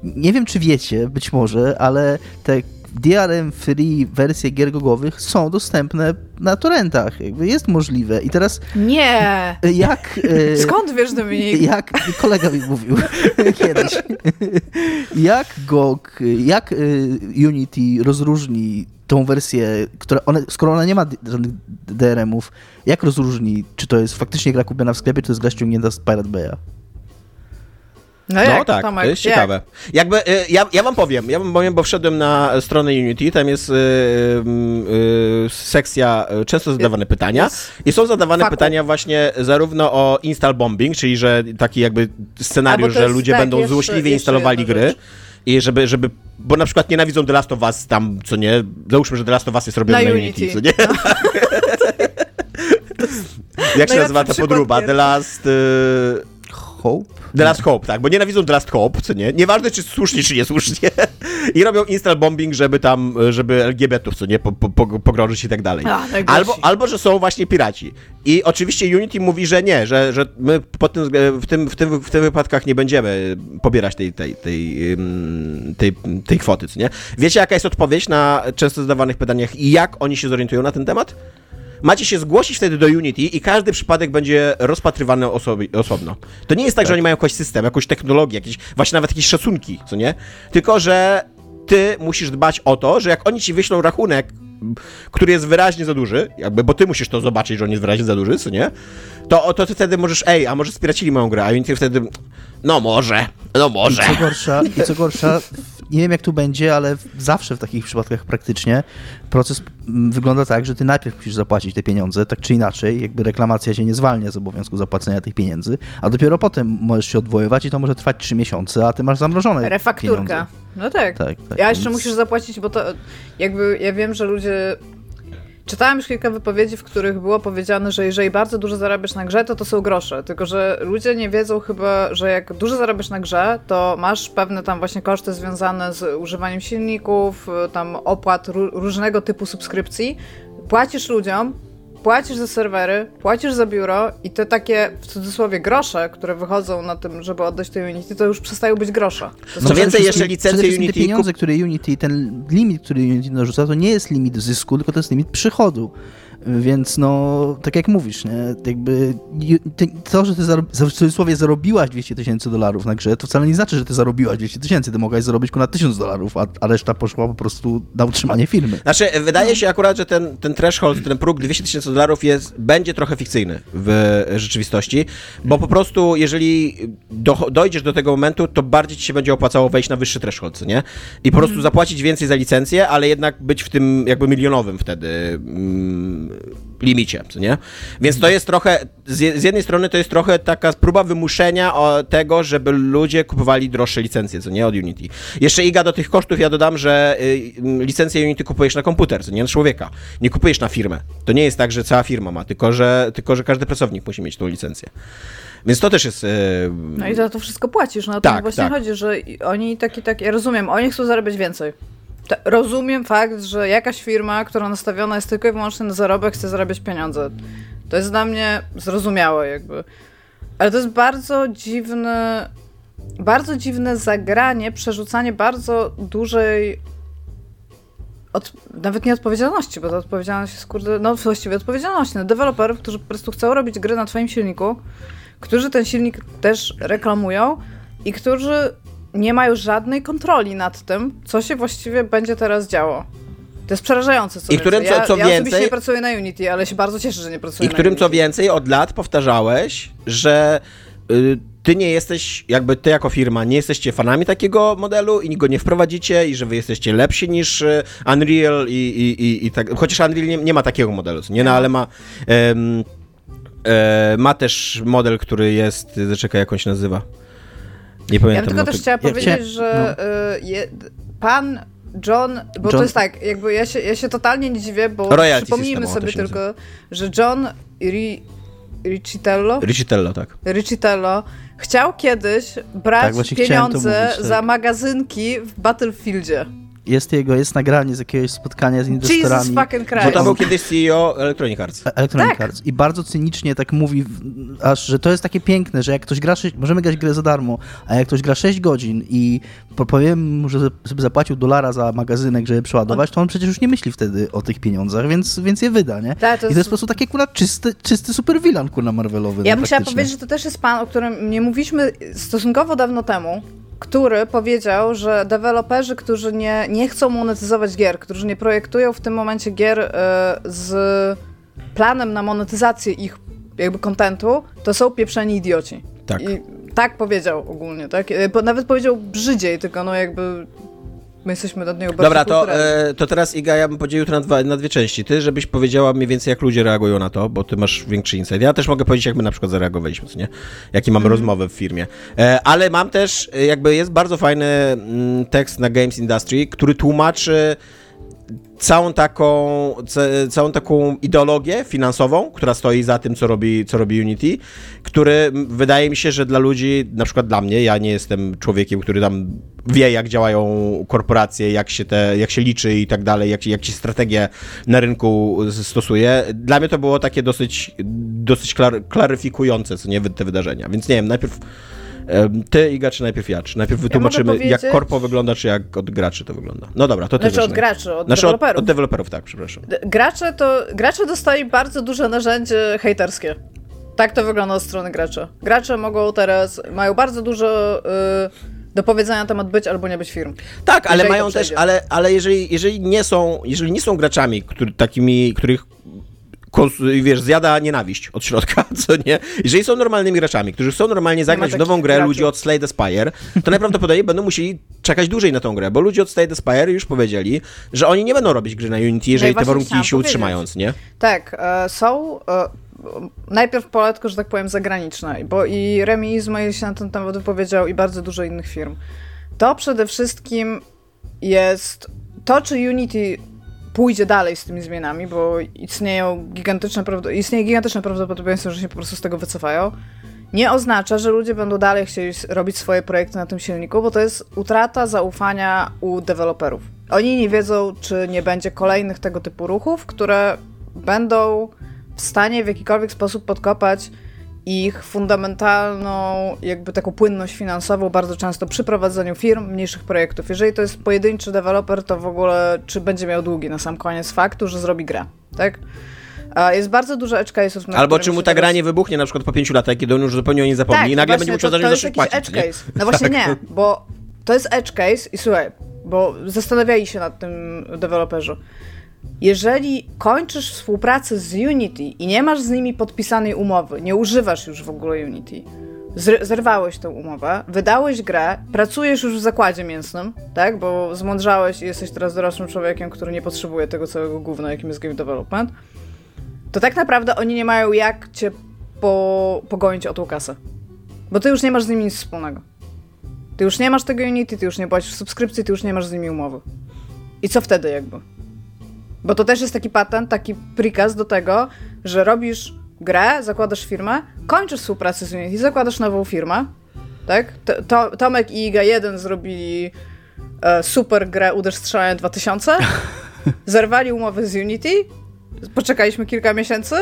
Nie wiem, czy wiecie, być może, ale te DRM free wersje gier gogowych są dostępne na torrentach. Jakby jest możliwe. I teraz Nie! jak... e, <laughs> Skąd wiesz, Dominik? Jak kolega mi mówił <laughs> kiedyś, jak GOG, jak y, Unity rozróżni tą wersję, która one, skoro ona nie ma żadnych DRM-ów, jak rozróżni, czy to jest faktycznie gra kupiona w sklepie, czy to jest gra ściągnięta z Pirate Bay'a? No, No jak, tak, Tomek, to jest jak? ciekawe. Jakby, y, ja, ja wam powiem, ja wam powiem, bo wszedłem na stronę Unity, tam jest y, y, y, sekcja często zadawane pytania i są zadawane faku. pytania właśnie zarówno o install bombing, czyli że taki jakby scenariusz, że ludzie tak, będą jeszcze- złośliwie instalowali gry rzecz. i żeby, żeby, bo na przykład nienawidzą The Last of Us tam, co nie, załóżmy, że The Last of Us jest robione Na na, Unity. Co nie? <laughs> Jak się Najlepszy nazywa ta podróba? The Last... Y, Hope? The Last Hope, tak, bo nienawidzą The Last Hope, co nie? Nieważne, czy słusznie, czy niesłusznie. <laughs> I robią install bombing, żeby tam, żeby LGBT-ów, co nie, po, po, po, pogrążyć i tak dalej. A, najgorsi. Albo, albo, że są właśnie piraci. I oczywiście Unity mówi, że nie, że, że my pod tym, w, tym, w, tym, w tych wypadkach nie będziemy pobierać tej, tej, tej, ym, tej, tej kwoty, co nie? Wiecie, jaka jest odpowiedź na często zadawanych pytaniach i jak oni się zorientują na ten temat? Macie się zgłosić wtedy do Unity i każdy przypadek będzie rozpatrywany osobi- osobno. To nie jest tak, że oni mają jakiś system, jakąś technologię, jakieś, właśnie nawet jakieś szacunki, co nie? Tylko, że ty musisz dbać o to, że jak oni ci wyślą rachunek, który jest wyraźnie za duży, jakby, bo ty musisz to zobaczyć, że on jest wyraźnie za duży, co nie? To, to ty wtedy możesz, ej, a może spiracili moją grę, a Unity wtedy, no może, no może. I co gorsza, i co gorsza, <laughs> nie wiem jak tu będzie, ale zawsze w takich przypadkach praktycznie proces mm, wygląda tak, że ty najpierw musisz zapłacić te pieniądze, tak czy inaczej, jakby reklamacja się nie zwalnia z obowiązku zapłacenia tych pieniędzy, a dopiero potem możesz się odwoływać i to może trwać 3 miesiące, a ty masz zamrożone Refakturka. pieniądze. No tak. Tak, tak, Ja jeszcze więc- musisz zapłacić, bo to jakby ja wiem, że ludzie. Czytałam już kilka wypowiedzi, w których było powiedziane, że jeżeli bardzo dużo zarabiasz na grze, to to są grosze. Tylko, że ludzie nie wiedzą chyba, że jak dużo zarabiasz na grze, to masz pewne tam właśnie koszty związane z używaniem silników, tam opłat ró- różnego typu subskrypcji. Płacisz ludziom, płacisz za serwery, płacisz za biuro i te takie, w cudzysłowie, grosze, które wychodzą na tym, żeby oddać tej Unity, to już przestają być grosze. To Co więcej, jeszcze licencje Unity Te pieniądze, które Unity, ten limit, który Unity narzuca, to nie jest limit zysku, tylko to jest limit przychodu. Więc no, tak jak mówisz, nie? Jakby ty, to, że ty zarob, w cudzysłowie zarobiłaś 200 tysięcy dolarów na grze, to wcale nie znaczy, że ty zarobiłaś 200 tysięcy. Ty mogłaś zarobić ponad 1000 dolarów, a, a reszta poszła po prostu na utrzymanie firmy. Znaczy, wydaje się akurat, że ten, ten threshold, ten próg 200 tysięcy dolarów jest, będzie trochę fikcyjny w rzeczywistości, bo po prostu jeżeli do, dojdziesz do tego momentu, to bardziej ci się będzie opłacało wejść na wyższy threshold, nie? I po prostu zapłacić więcej za licencję, ale jednak być w tym jakby milionowym wtedy mm, limicie, co nie? Więc to jest trochę, z, je- z jednej strony to jest trochę taka próba wymuszenia tego, żeby ludzie kupowali droższe licencje, co nie, od Unity. Jeszcze Iga do tych kosztów ja dodam, że y, licencję Unity kupujesz na komputer, co nie na człowieka. Nie kupujesz na firmę. To nie jest tak, że cała firma ma, tylko że, tylko, że każdy pracownik musi mieć tą licencję. Więc to też jest... y, No i za to wszystko płacisz. No to Tak, właśnie tak. chodzi, że i- oni taki, tak, ja rozumiem, oni chcą zarabiać więcej. Ta- Rozumiem fakt, że jakaś firma, która nastawiona jest tylko i wyłącznie na zarobek, chce zarabiać pieniądze. To jest dla mnie zrozumiałe jakby. Ale to jest bardzo dziwne, bardzo dziwne zagranie, przerzucanie bardzo dużej od, nawet nie odpowiedzialności, bo to odpowiedzialność jest kurde, no właściwie odpowiedzialności na deweloperów, którzy po prostu chcą robić gry na twoim silniku, którzy ten silnik też reklamują i którzy nie mają żadnej kontroli nad tym, co się właściwie będzie teraz działo. To jest przerażające. Co I którym więcej. co- co ja, ja więcej- nie pracuję na Unity, ale się bardzo cieszę, że nie pracuję I na którym Unity. co więcej od lat powtarzałeś, że y, ty nie jesteś, jakby ty jako firma, nie jesteście fanami takiego modelu i go nie wprowadzicie i że wy jesteście lepsi niż y, Unreal i, i, i, i tak. Chociaż Unreal nie, nie ma takiego modelu, nie, no ale ma. e, ma też model, który jest. Zaczekaj, jak on się nazywa. Nie Ja pamiętam. bym tylko no też to- chciała ja powiedzieć, że y, je, pan John, bo to John- jest tak, jakby ja się, ja się totalnie nie dziwię, bo Royalty przypomnijmy to sobie tylko, że John Ri, Riccitello, Riccitello, tak. Riccitello chciał kiedyś brać Tak, chciałem to pieniądze mówić, tak. za magazynki w Battlefieldzie. Jest jego, jest nagranie z jakiegoś spotkania z inwestorami. Jesus fucking Bo Christ. to był kiedyś CEO Electronic Arts. Electronic Tak. Arts i bardzo cynicznie tak mówi, aż że to jest takie piękne, że jak ktoś gra, 6, możemy grać grę za darmo, a jak ktoś gra 6 godzin i po- powiem mu, że żeby zapłacił dolara za magazynek, żeby przeładować, to on przecież już nie myśli wtedy o tych pieniądzach, więc, więc je wyda, nie? Tak, to I to jest- po prostu taki kurwa czysty, czysty super villain kurwa Marvelowy. Ja no, bym chciała powiedzieć, że to też jest pan, o którym nie mówiliśmy stosunkowo dawno temu, który powiedział, że deweloperzy, którzy nie, nie chcą monetyzować gier, którzy nie projektują w tym momencie gier e, z planem na monetyzację ich jakby kontentu, to są pieprzeni idioci. Tak. I tak powiedział ogólnie, tak? E, Nawet powiedział brzydziej, tylko no jakby my jesteśmy od niego bardzo Dobra, to, e, to teraz Iga, ja bym podzielił to na, dwa, na dwie części. Ty, żebyś powiedziała mniej więcej, jak ludzie reagują na to, bo ty masz większy insight. Ja też mogę powiedzieć, jak my na przykład zareagowaliśmy, co nie? Jakie mamy rozmowy w firmie. E, ale mam też, e, jakby jest bardzo fajny mm, tekst na Games Industry, który tłumaczy całą taką, ca- całą taką ideologię finansową, która stoi za tym, co robi, co robi Unity, który wydaje mi się, że dla ludzi, na przykład dla mnie, ja nie jestem człowiekiem, który tam wie, jak działają korporacje, jak się, te, jak się liczy i tak dalej, jak, jak się strategie na rynku stosuje. Dla mnie to było takie dosyć, dosyć klar, klaryfikujące, co nie, te wydarzenia. Więc nie wiem, najpierw ty, Iga, czy najpierw ja? Czy najpierw wytłumaczymy, jak powiedzieć- korpo wygląda, czy jak od graczy to wygląda? No dobra, to ty Znaczy od graczy, od Znaczy deweloperów. Od, od deweloperów, tak, przepraszam. Gracze to. Gracze dostali bardzo duże narzędzie hejterskie. Tak to wygląda od strony gracza. Gracze mogą teraz. mają bardzo dużo y, do powiedzenia na temat być albo nie być firm. Tak, ale mają też, ale, ale jeżeli, jeżeli nie są, jeżeli nie są graczami, który, takimi, których wiesz, zjada nienawiść od środka, <laughs> co nie? Jeżeli są normalnymi graczami, którzy chcą normalnie zagrać w nową grę graczy. ludzi od Slay the Spire, to najprawdopodobniej będą musieli czekać dłużej na tą grę, bo ludzie od Slay the Spire już powiedzieli, że oni nie będą robić gry na Unity, jeżeli te właśnie warunki się powiedzieć. utrzymają, nie? Tak, e, są. E, najpierw poletko, że tak powiem, zagraniczne, bo i Remi Izmail się na ten temat wypowiedział i bardzo dużo innych firm. To przede wszystkim jest to, czy Unity pójdzie dalej z tymi zmianami, bo istnieją gigantyczne, istnieje gigantyczne prawdopodobieństwo, że się po prostu z tego wycofają. Nie oznacza, że ludzie będą dalej chcieli robić swoje projekty na tym silniku, bo to jest utrata zaufania u deweloperów. Oni nie wiedzą, czy nie będzie kolejnych tego typu ruchów, które będą w stanie w jakikolwiek sposób podkopać ich fundamentalną, jakby taką płynność finansową bardzo często przy prowadzeniu firm, mniejszych projektów. Jeżeli to jest pojedynczy deweloper, to w ogóle czy będzie miał długi na sam koniec faktu, że zrobi grę, tak? Jest bardzo dużo edge case'ów. Albo czy mu ta teraz- gra nie wybuchnie na przykład po pięciu latach, kiedy on już zupełnie o niej zapomni tak, i nagle będzie musiał zacząć jakiś płacić, edge nie? case. No właśnie <laughs> nie, bo to jest edge case i słuchaj, bo zastanawiali się nad tym deweloperzy. Jeżeli kończysz współpracę z Unity i nie masz z nimi podpisanej umowy, nie używasz już w ogóle Unity, zerwałeś tę umowę, wydałeś grę, pracujesz już w zakładzie mięsnym, tak, bo zmądrzałeś i jesteś teraz dorosłym człowiekiem, który nie potrzebuje tego całego gówna, jakim jest game development, to tak naprawdę oni nie mają jak cię po, pogonić o tą kasę. Bo ty już nie masz z nimi nic wspólnego. Ty już nie masz tego Unity, ty już nie płacisz subskrypcji, ty już nie masz z nimi umowy. I co wtedy jakby? Bo to też jest taki patent, taki prikaz do tego, że robisz grę, zakładasz firmę, kończysz współpracę z Unity, zakładasz nową firmę, tak? To, to, Tomek i Iga 1 zrobili e, super grę Uderz Strzelanie <laughs> 2000, zerwali umowę z Unity, poczekaliśmy kilka miesięcy,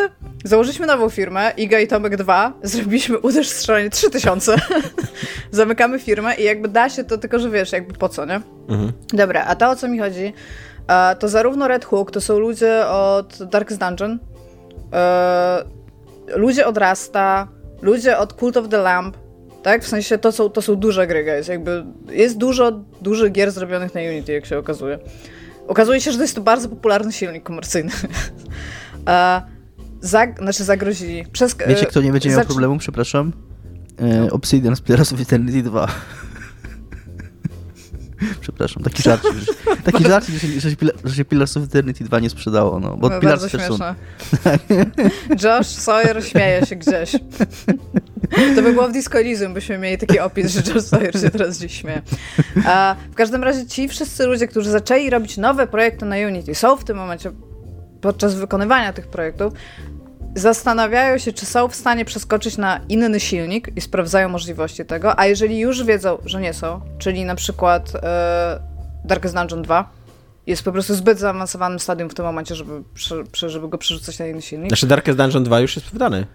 założyliśmy nową firmę, Iga i Tomek 2, zrobiliśmy Uderz Strzelanie <laughs> 3000, zamykamy firmę i jakby da się to, tylko że wiesz, jakby po co, nie? Dobra, a to o co mi chodzi, to zarówno Red Hook, to są ludzie od Darkest Dungeon, e, ludzie od Rasta, ludzie od Cult of the Lamp, tak? W sensie to są, to są duże gry, guys. Jakby jest dużo dużych gier zrobionych na Unity, jak się okazuje. Okazuje się, że to jest to bardzo popularny silnik komercyjny. <laughs> e, zag, znaczy zagrozili. Przez, Wiecie, kto nie będzie miał problemu, przepraszam? E, Obsidian Pillars of Eternity 2. <laughs> Przepraszam, taki żart, że, taki żart, że, się- że, się że się Pillars of Eternity 2 nie sprzedało, no, bo No, Pillars śmieszne. <laughs> Josh Sawyer śmieje się gdzieś. To by było w Disco Elysium, byśmy mieli taki opis, że Josh Sawyer się teraz gdzieś śmieje. A w każdym razie ci wszyscy ludzie, którzy zaczęli robić nowe projekty na Unity, są w tym momencie podczas wykonywania tych projektów, zastanawiają się, czy są w stanie przeskoczyć na inny silnik i sprawdzają możliwości tego, a jeżeli już wiedzą, że nie są, czyli na przykład e, Darkest Dungeon 2 jest po prostu zbyt zaawansowanym stadium w tym momencie, żeby, żeby go przerzucać na inny silnik. Znaczy Darkest Dungeon 2 już jest wydany.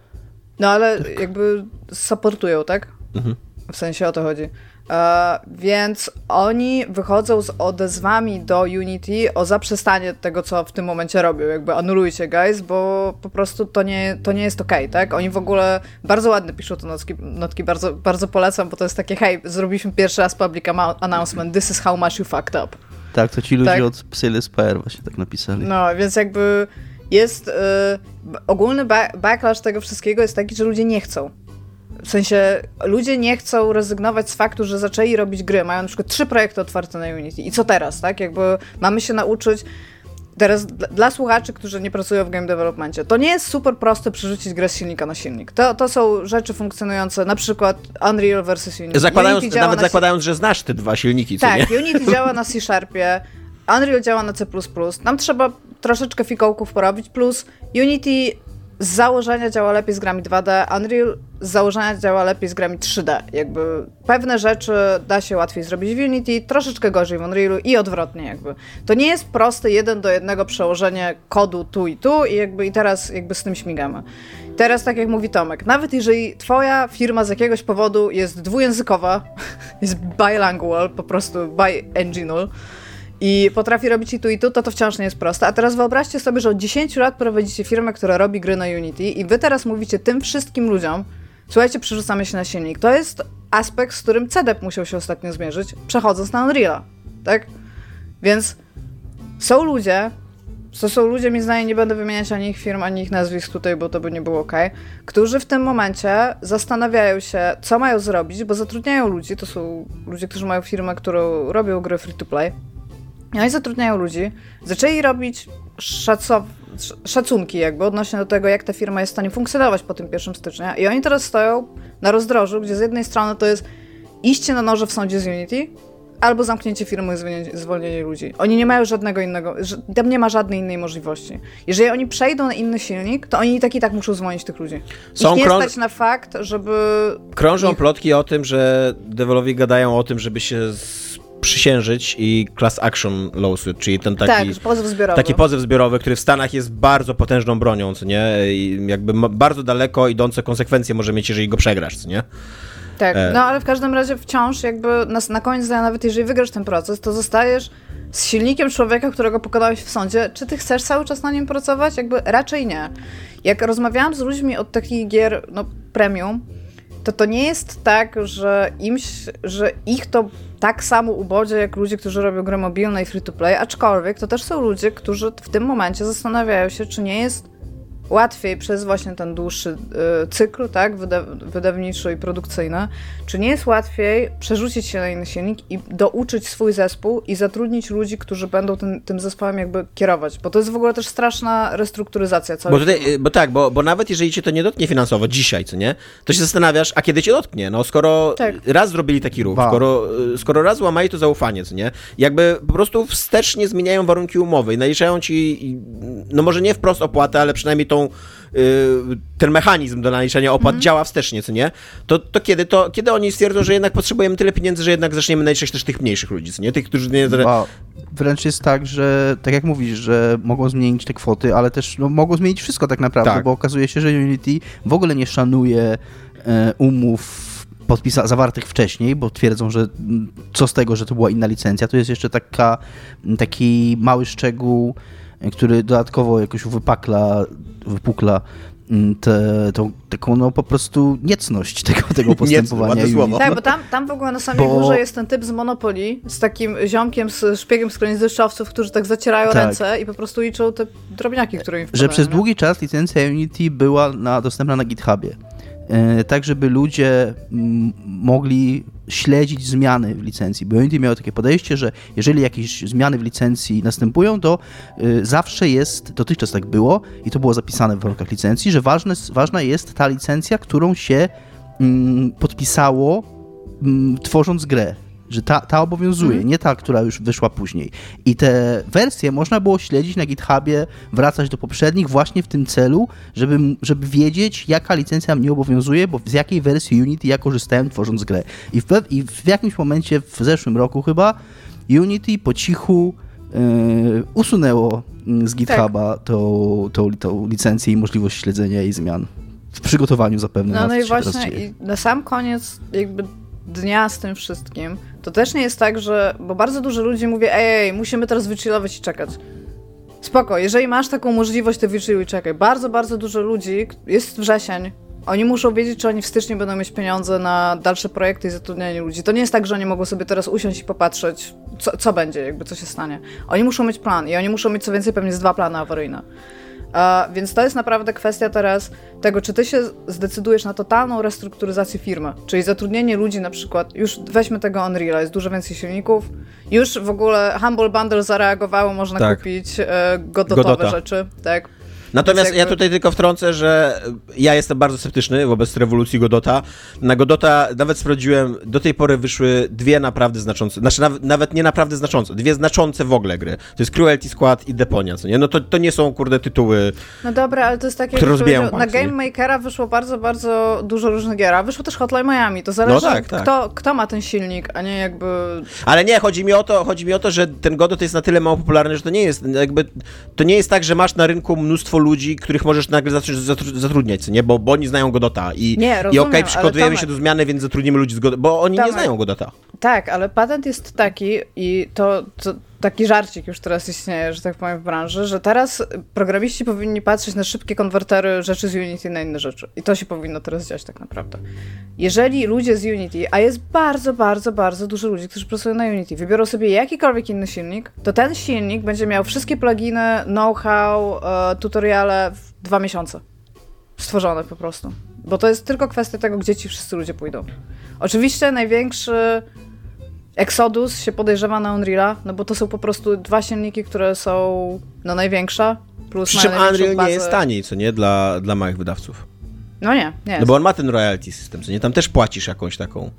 No ale jakby supportują, tak? Mhm. W sensie o to chodzi. E, więc oni wychodzą z odezwami do Unity o zaprzestanie tego, co w tym momencie robią. Jakby anulujcie, guys, bo po prostu to nie, to nie jest okej, tak? Oni w ogóle bardzo ładnie piszą te notki, notki bardzo, bardzo polecam, bo to jest takie, hej, zrobiliśmy pierwszy raz public announcement, this is how much you fucked up. Tak, to ci ludzie Tak. od Psyle Spire właśnie tak napisali. No, więc jakby jest y, ogólny ba- backlash tego wszystkiego jest taki, że ludzie nie chcą. W sensie ludzie nie chcą rezygnować z faktu, że zaczęli robić gry. Mają na przykład trzy projekty otwarte na Unity. I co teraz, tak? Jakby mamy się nauczyć. Teraz dla, słuchaczy, którzy nie pracują w game developmentie, to nie jest super proste przerzucić grę z silnika na silnik. To, to są rzeczy funkcjonujące, na przykład Unreal versus Unity. Zakładając, Unity nawet na zakładając, że znasz te dwa silniki, co nie? tak, Unity <laughs> działa na C-Sharpie, Unreal działa na C++. Nam trzeba troszeczkę fikołków porobić, plus Unity z założenia działa lepiej z grami 2D, Unreal z założenia działa lepiej z grami 3D. Jakby pewne rzeczy da się łatwiej zrobić w Unity, troszeczkę gorzej w Unrealu i odwrotnie jakby. To nie jest proste jeden do jednego przełożenie kodu tu i tu i jakby i teraz jakby z tym śmigamy. Teraz tak jak mówi Tomek, nawet jeżeli twoja firma z jakiegoś powodu jest dwujęzykowa, <laughs> jest bilingual, po prostu bi-enginal, i potrafi robić i tu i tu, to to wciąż nie jest proste. A teraz wyobraźcie sobie, że od 10 lat prowadzicie firmę, która robi gry na Unity i wy teraz mówicie tym wszystkim ludziom, słuchajcie, przerzucamy się na silnik. To jest aspekt, z którym CDEP musiał się ostatnio zmierzyć, przechodząc na Unreala, tak? Więc są ludzie, to są ludzie, mi zdaje, nie będę wymieniać ani ich firm, ani ich nazwisk tutaj, bo to by nie było ok, którzy w tym momencie zastanawiają się, co mają zrobić, bo zatrudniają ludzi, to są ludzie, którzy mają firmę, którą robią gry free to play. I oni zatrudniają ludzi, zaczęli robić szacow- szacunki jakby odnośnie do tego, jak ta firma jest w stanie funkcjonować po tym 1 stycznia. I oni teraz stoją na rozdrożu, gdzie z jednej strony to jest iście na noże w sądzie z Unity, albo zamknięcie firmy i zwolnienie, ludzi. Oni nie mają żadnego innego, tam nie ma żadnej innej możliwości. Jeżeli oni przejdą na inny silnik, to oni i tak i tak muszą zwolnić tych ludzi. Są Ich nie stać na fakt, żeby... Krążą ich- plotki o tym, że dewelowi gadają o tym, żeby się przysiężyć i class action lawsuit, czyli ten taki... tak, pozew zbiorowy. Taki pozew zbiorowy, który w Stanach jest bardzo potężną bronią, co nie? I jakby bardzo daleko idące konsekwencje może mieć, jeżeli go przegrasz, co nie? Tak, E. no ale w każdym razie wciąż jakby na, na koniec dnia, nawet jeżeli wygrasz ten proces, to zostajesz z silnikiem człowieka, którego pokonałeś w sądzie. Czy ty chcesz cały czas na nim pracować? Jakby raczej nie. Jak rozmawiałam z ludźmi od takich gier, no premium, to to nie jest tak, że im, że ich to tak samo ubodzie jak ludzie, którzy robią gry mobilne i free to play, aczkolwiek to też są ludzie, którzy w tym momencie zastanawiają się, czy nie jest łatwiej przez właśnie ten dłuższy y, cykl, tak, wyda wydawniczy i produkcyjny, czy nie jest łatwiej przerzucić się na inny silnik i douczyć swój zespół i zatrudnić ludzi, którzy będą tym, tym zespołem jakby kierować, bo to jest w ogóle też straszna restrukturyzacja Bo, tutaj, y, bo tak, bo, bo nawet jeżeli cię to nie dotknie finansowo dzisiaj, co nie? To się zastanawiasz, a kiedy cię dotknie? No skoro Tak. raz zrobili taki ruch, skoro, y, skoro raz łamali to zaufanie, co nie? Jakby po prostu wstecznie zmieniają warunki umowy i naliczają ci, no może nie wprost opłatę, ale przynajmniej tą, y, ten mechanizm do naliczania opłat Mhm. działa wstecznie, co nie? To, to, kiedy, to kiedy oni stwierdzą, że jednak potrzebujemy tyle pieniędzy, że jednak zaczniemy naliczać też tych mniejszych ludzi, co nie? Tych, którzy nie... Ba, wręcz jest tak, że tak jak mówisz, że mogą zmienić te kwoty, ale też no, mogą zmienić wszystko tak naprawdę, Tak. bo okazuje się, że Unity w ogóle nie szanuje e, umów podpisa- zawartych wcześniej, bo twierdzą, że mm, co z tego, że to była inna licencja. To jest jeszcze taka, taki mały szczegół, który dodatkowo jakoś wypakla, wypukla mm, te, tą, taką no po prostu niecność tego, <laughs> tego postępowania. ładne słowo. Unity. Tak, bo tam, tam w ogóle na samej Bo- górze jest ten typ z Monopoly, z takim ziomkiem, z szpiegiem z deszczowców, którzy tak zacierają Tak. ręce i po prostu liczą te drobniaki, które im że wpadają, przez nie? długi czas licencja Unity była na, dostępna na GitHubie. E, tak żeby ludzie mogli śledzić zmiany w licencji, bo Unity miało takie podejście, że jeżeli jakieś zmiany w licencji następują, to y, zawsze jest, dotychczas tak było i to było zapisane w warunkach licencji, że ważne, ważna jest ta licencja, którą się podpisało tworząc grę że ta, ta obowiązuje, Mhm. nie ta, która już wyszła później. I te wersje można było śledzić na GitHubie, wracać do poprzednich właśnie w tym celu, żeby, żeby wiedzieć, jaka licencja mnie obowiązuje, bo z jakiej wersji Unity ja korzystałem tworząc grę. I w, i w jakimś momencie w zeszłym roku chyba Unity po cichu yy, usunęło mm, z GitHuba Tak. tą, tą, tą licencję i możliwość śledzenia jej zmian. W przygotowaniu zapewne No, no i właśnie i na sam koniec jakby dnia z tym wszystkim, to też nie jest tak, że, bo bardzo dużo ludzi mówi, ej, musimy teraz wychillować i czekać. Spoko, jeżeli masz taką możliwość, to wychilluj i czekaj. Bardzo, bardzo dużo ludzi, jest wrzesień, oni muszą wiedzieć, czy oni w styczniu będą mieć pieniądze na dalsze projekty i zatrudnianie ludzi. To nie jest tak, że oni mogą sobie teraz usiąść i popatrzeć, co, co będzie, jakby co się stanie. Oni muszą mieć plan i oni muszą mieć co więcej pewnie z dwa plany awaryjne. A, więc to jest naprawdę kwestia teraz tego, czy ty się zdecydujesz na totalną restrukturyzację firmy, czyli zatrudnienie ludzi na przykład, już weźmy tego Unreal, jest dużo więcej silników, już w ogóle Humble Bundle zareagowało, można Tak. kupić e, godotowe Godota. rzeczy, tak. Natomiast Więc ja jakby- tutaj tylko wtrącę, że ja jestem bardzo sceptyczny wobec rewolucji Godota. Na Godota nawet sprawdziłem, do tej pory wyszły dwie naprawdę znaczące, znaczy nawet, nawet nie naprawdę znaczące, dwie znaczące w ogóle gry. To jest Cruelty Squad i Deponia, co nie? No to, to nie są, kurde, tytuły. No dobra, ale to jest takie, Które rozbijają na? Game Makera wyszło bardzo, bardzo dużo różnych gier, a wyszło też Hotline Miami, to zależy No tak, tak. Kto, kto ma ten silnik, a nie jakby... Ale nie, chodzi mi o to, chodzi mi o to, że ten Godot jest na tyle mało popularny, że to nie jest jakby, to nie jest tak, że masz na rynku mnóstwo ludzi, których możesz nagle zacząć zatru- zatrudniać, co nie? Bo, bo oni znają Godota i, Nie, i rozumiem, okej, ale przygotowujemy Tomek- się do zmiany, więc zatrudnimy ludzi z Godota, bo oni nie Tomek- znają Godota. Tak, ale patent jest taki i to, to taki żarcik już teraz istnieje, że tak powiem, w branży, że teraz programiści powinni patrzeć na szybkie konwertery rzeczy z Unity na inne rzeczy. I to się powinno teraz dziać tak naprawdę. Jeżeli ludzie z Unity, a jest bardzo, bardzo, bardzo dużo ludzi, którzy pracują na Unity, wybiorą sobie jakikolwiek inny silnik, to ten silnik będzie miał wszystkie pluginy, know-how, e, tutoriale w dwa miesiące. Stworzone po prostu. Bo to jest tylko kwestia tego, gdzie ci wszyscy ludzie pójdą. Oczywiście największy Exodus się podejrzewa na Unreala, no bo to są po prostu dwa silniki, które są no największe, plus Przy czym Unreal bazę. nie jest taniej, co nie? Dla, dla małych wydawców. No nie, nie jest. No bo on ma ten royalty system, co nie? Tam też płacisz jakąś taką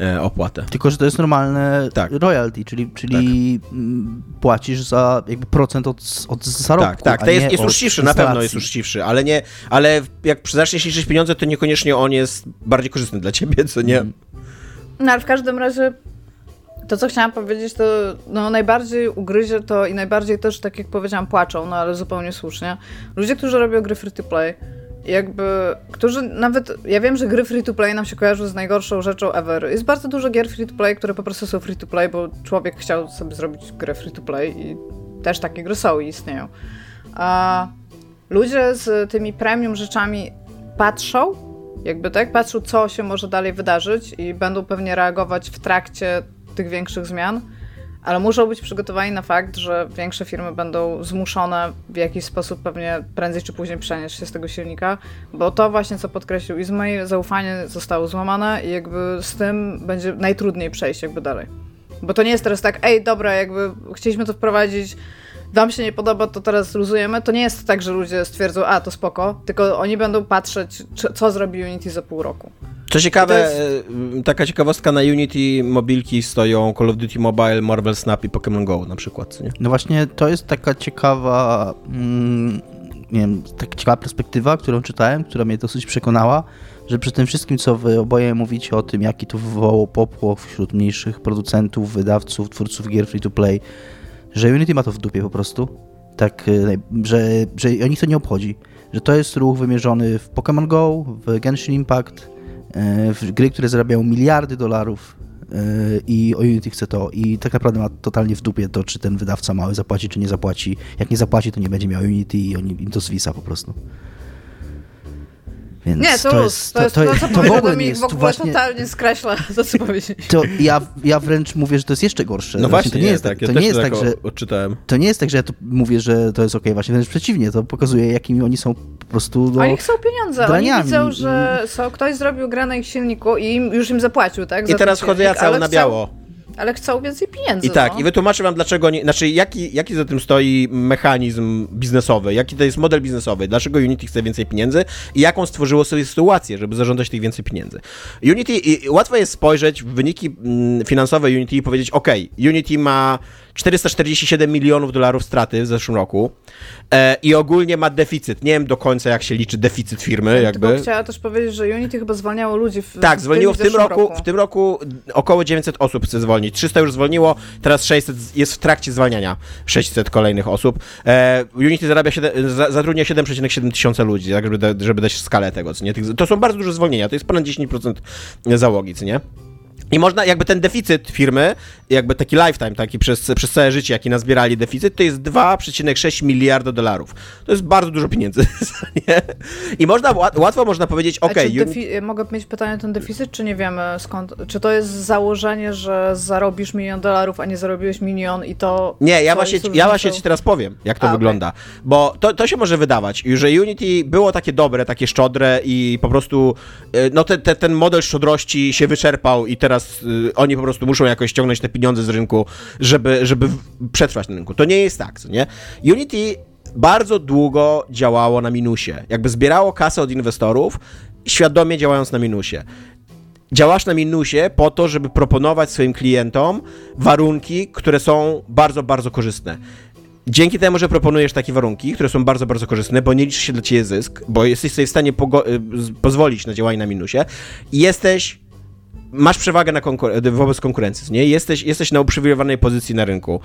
e, opłatę. Tylko, że to jest normalne Tak. royalty, czyli, czyli mm, płacisz za jakby procent od, od zarobku. Tak, tak, to jest, jest uczciwszy, na pewno jest uczciwszy, ale nie, ale jak zaczniesz liczyć pieniądze, to niekoniecznie on jest bardziej korzystny dla ciebie, co nie? Mm. No ale w każdym razie to, co chciałam powiedzieć, to no, najbardziej ugryzie to i najbardziej też, tak jak powiedziałam, płaczą, no ale zupełnie słusznie. Ludzie, którzy robią gry free to play, jakby, którzy nawet, ja wiem, że gry free to play nam się kojarzą z najgorszą rzeczą ever. Jest bardzo dużo gier free to play, które po prostu są free to play, bo człowiek chciał sobie zrobić grę free to play i też takie gry są i istnieją. A ludzie z tymi premium rzeczami patrzą, jakby tak, patrzą, co się może dalej wydarzyć i będą pewnie reagować w trakcie tych większych zmian, ale muszą być przygotowani na fakt, że większe firmy będą zmuszone w jakiś sposób pewnie prędzej czy później przenieść się z tego silnika, bo to właśnie, co podkreślił Izmail, zaufanie zostało złamane i jakby z tym będzie najtrudniej przejść jakby dalej. Bo to nie jest teraz tak, ej, dobra, jakby chcieliśmy to wprowadzić, wam się nie podoba, to teraz luzujemy. To nie jest tak, że ludzie stwierdzą, a to spoko, tylko oni będą patrzeć, co zrobi Unity za pół roku. Co ciekawe, jest- e, taka ciekawostka na Unity mobilki stoją Call of Duty Mobile, Marvel Snap i Pokémon Go na przykład, nie? No właśnie, to jest taka ciekawa, mm, nie wiem, taka ciekawa perspektywa, którą czytałem, która mnie dosyć przekonała, że przy tym wszystkim, co wy oboje mówicie o tym, jaki to wywołało popłoch wśród mniejszych producentów, wydawców, twórców gier free to play, że Unity ma to w dupie po prostu. Tak, y, że, że o nich to nie obchodzi. Że to jest ruch wymierzony w Pokémon Go, w Genshin Impact, gry, które zarabiają miliardy dolarów y, i o Unity chce to. I tak naprawdę ma totalnie w dupie to, czy ten wydawca mały zapłaci, czy nie zapłaci. Jak nie zapłaci, to nie będzie miał Unity i oni, im to zwisa po prostu. Więc Nie, to, to jest, to, jest to, co to w powiedział, ogóle to nie mi jest w ogóle właśnie... totalnie skreśla to, co powiedzieli. To ja, ja wręcz mówię, że to jest jeszcze gorsze. No Znaczy, właśnie, to nie jest tak, ja to nie jest tak tak, że odczytałem. to nie jest tak, że ja to mówię, że to jest okej, właśnie wręcz przeciwnie, to pokazuje, jakimi oni są po prostu no, Oni chcą pieniądze, oni draniami. widzą, że są, ktoś zrobił grę na ich silniku i im, już im zapłacił, tak? I za teraz chodzę ja cały na chcą- biało. Ale chcą więcej pieniędzy, I tak, no. i wytłumaczę wam, dlaczego nie, znaczy jaki, jaki za tym stoi mechanizm biznesowy, jaki to jest model biznesowy, dlaczego Unity chce więcej pieniędzy i jaką stworzyło sobie sytuację, żeby zarządzać tych więcej pieniędzy. Unity, i, łatwo jest spojrzeć w wyniki mm, finansowe Unity i powiedzieć, ok, Unity ma 447 milionów dolarów straty w zeszłym roku e, i ogólnie ma deficyt. Nie wiem do końca, jak się liczy deficyt firmy, jakby. Chciała też powiedzieć, że Unity chyba zwalniało ludzi w Tak, zwolniło w tym zeszłym roku, w tym roku około 900 osób chce zwolnić. 300 już zwolniło, teraz 600 jest w trakcie zwalniania 600 kolejnych osób. E, Unity zarabia 7, za, zatrudnia 7,7 tysiąca ludzi, tak, żeby, da, żeby dać skalę tego, co nie? To są bardzo duże zwolnienia, to jest ponad 10% załogi, co nie? I można, jakby ten deficyt firmy, jakby taki lifetime, taki przez, przez całe życie, jaki nazbierali deficyt, to jest 2,6 miliarda dolarów. To jest bardzo dużo pieniędzy? <laughs> I można, łat- łatwo można powiedzieć, Uni- defi- mogę mieć pytanie o ten deficyt, czy nie wiemy skąd? Czy to jest założenie, że zarobisz milion dolarów, a nie zarobiłeś milion i to... Nie, ja właśnie, ja właśnie ci teraz powiem, jak to A, wygląda. Bo to, to się może wydawać, że Unity było takie dobre, takie szczodre i po prostu y, no te, te, ten model szczodrości się wyczerpał i teraz y, oni po prostu muszą jakoś ściągnąć te pieniądze z rynku, żeby, żeby przetrwać na rynku. To nie jest tak, co nie? Unity bardzo długo działało na minusie. Jakby zbierało kasę od inwestorów, świadomie działając na minusie działasz na minusie po to, żeby proponować swoim klientom warunki, które są bardzo, bardzo korzystne. Dzięki temu, że proponujesz takie warunki, które są bardzo, bardzo korzystne, bo nie liczy się dla ciebie zysk, bo jesteś sobie w stanie y, pozwolić na działanie na minusie, jesteś masz przewagę na konkur- wobec konkurencji, nie? Jesteś, jesteś na uprzywilejowanej pozycji na rynku.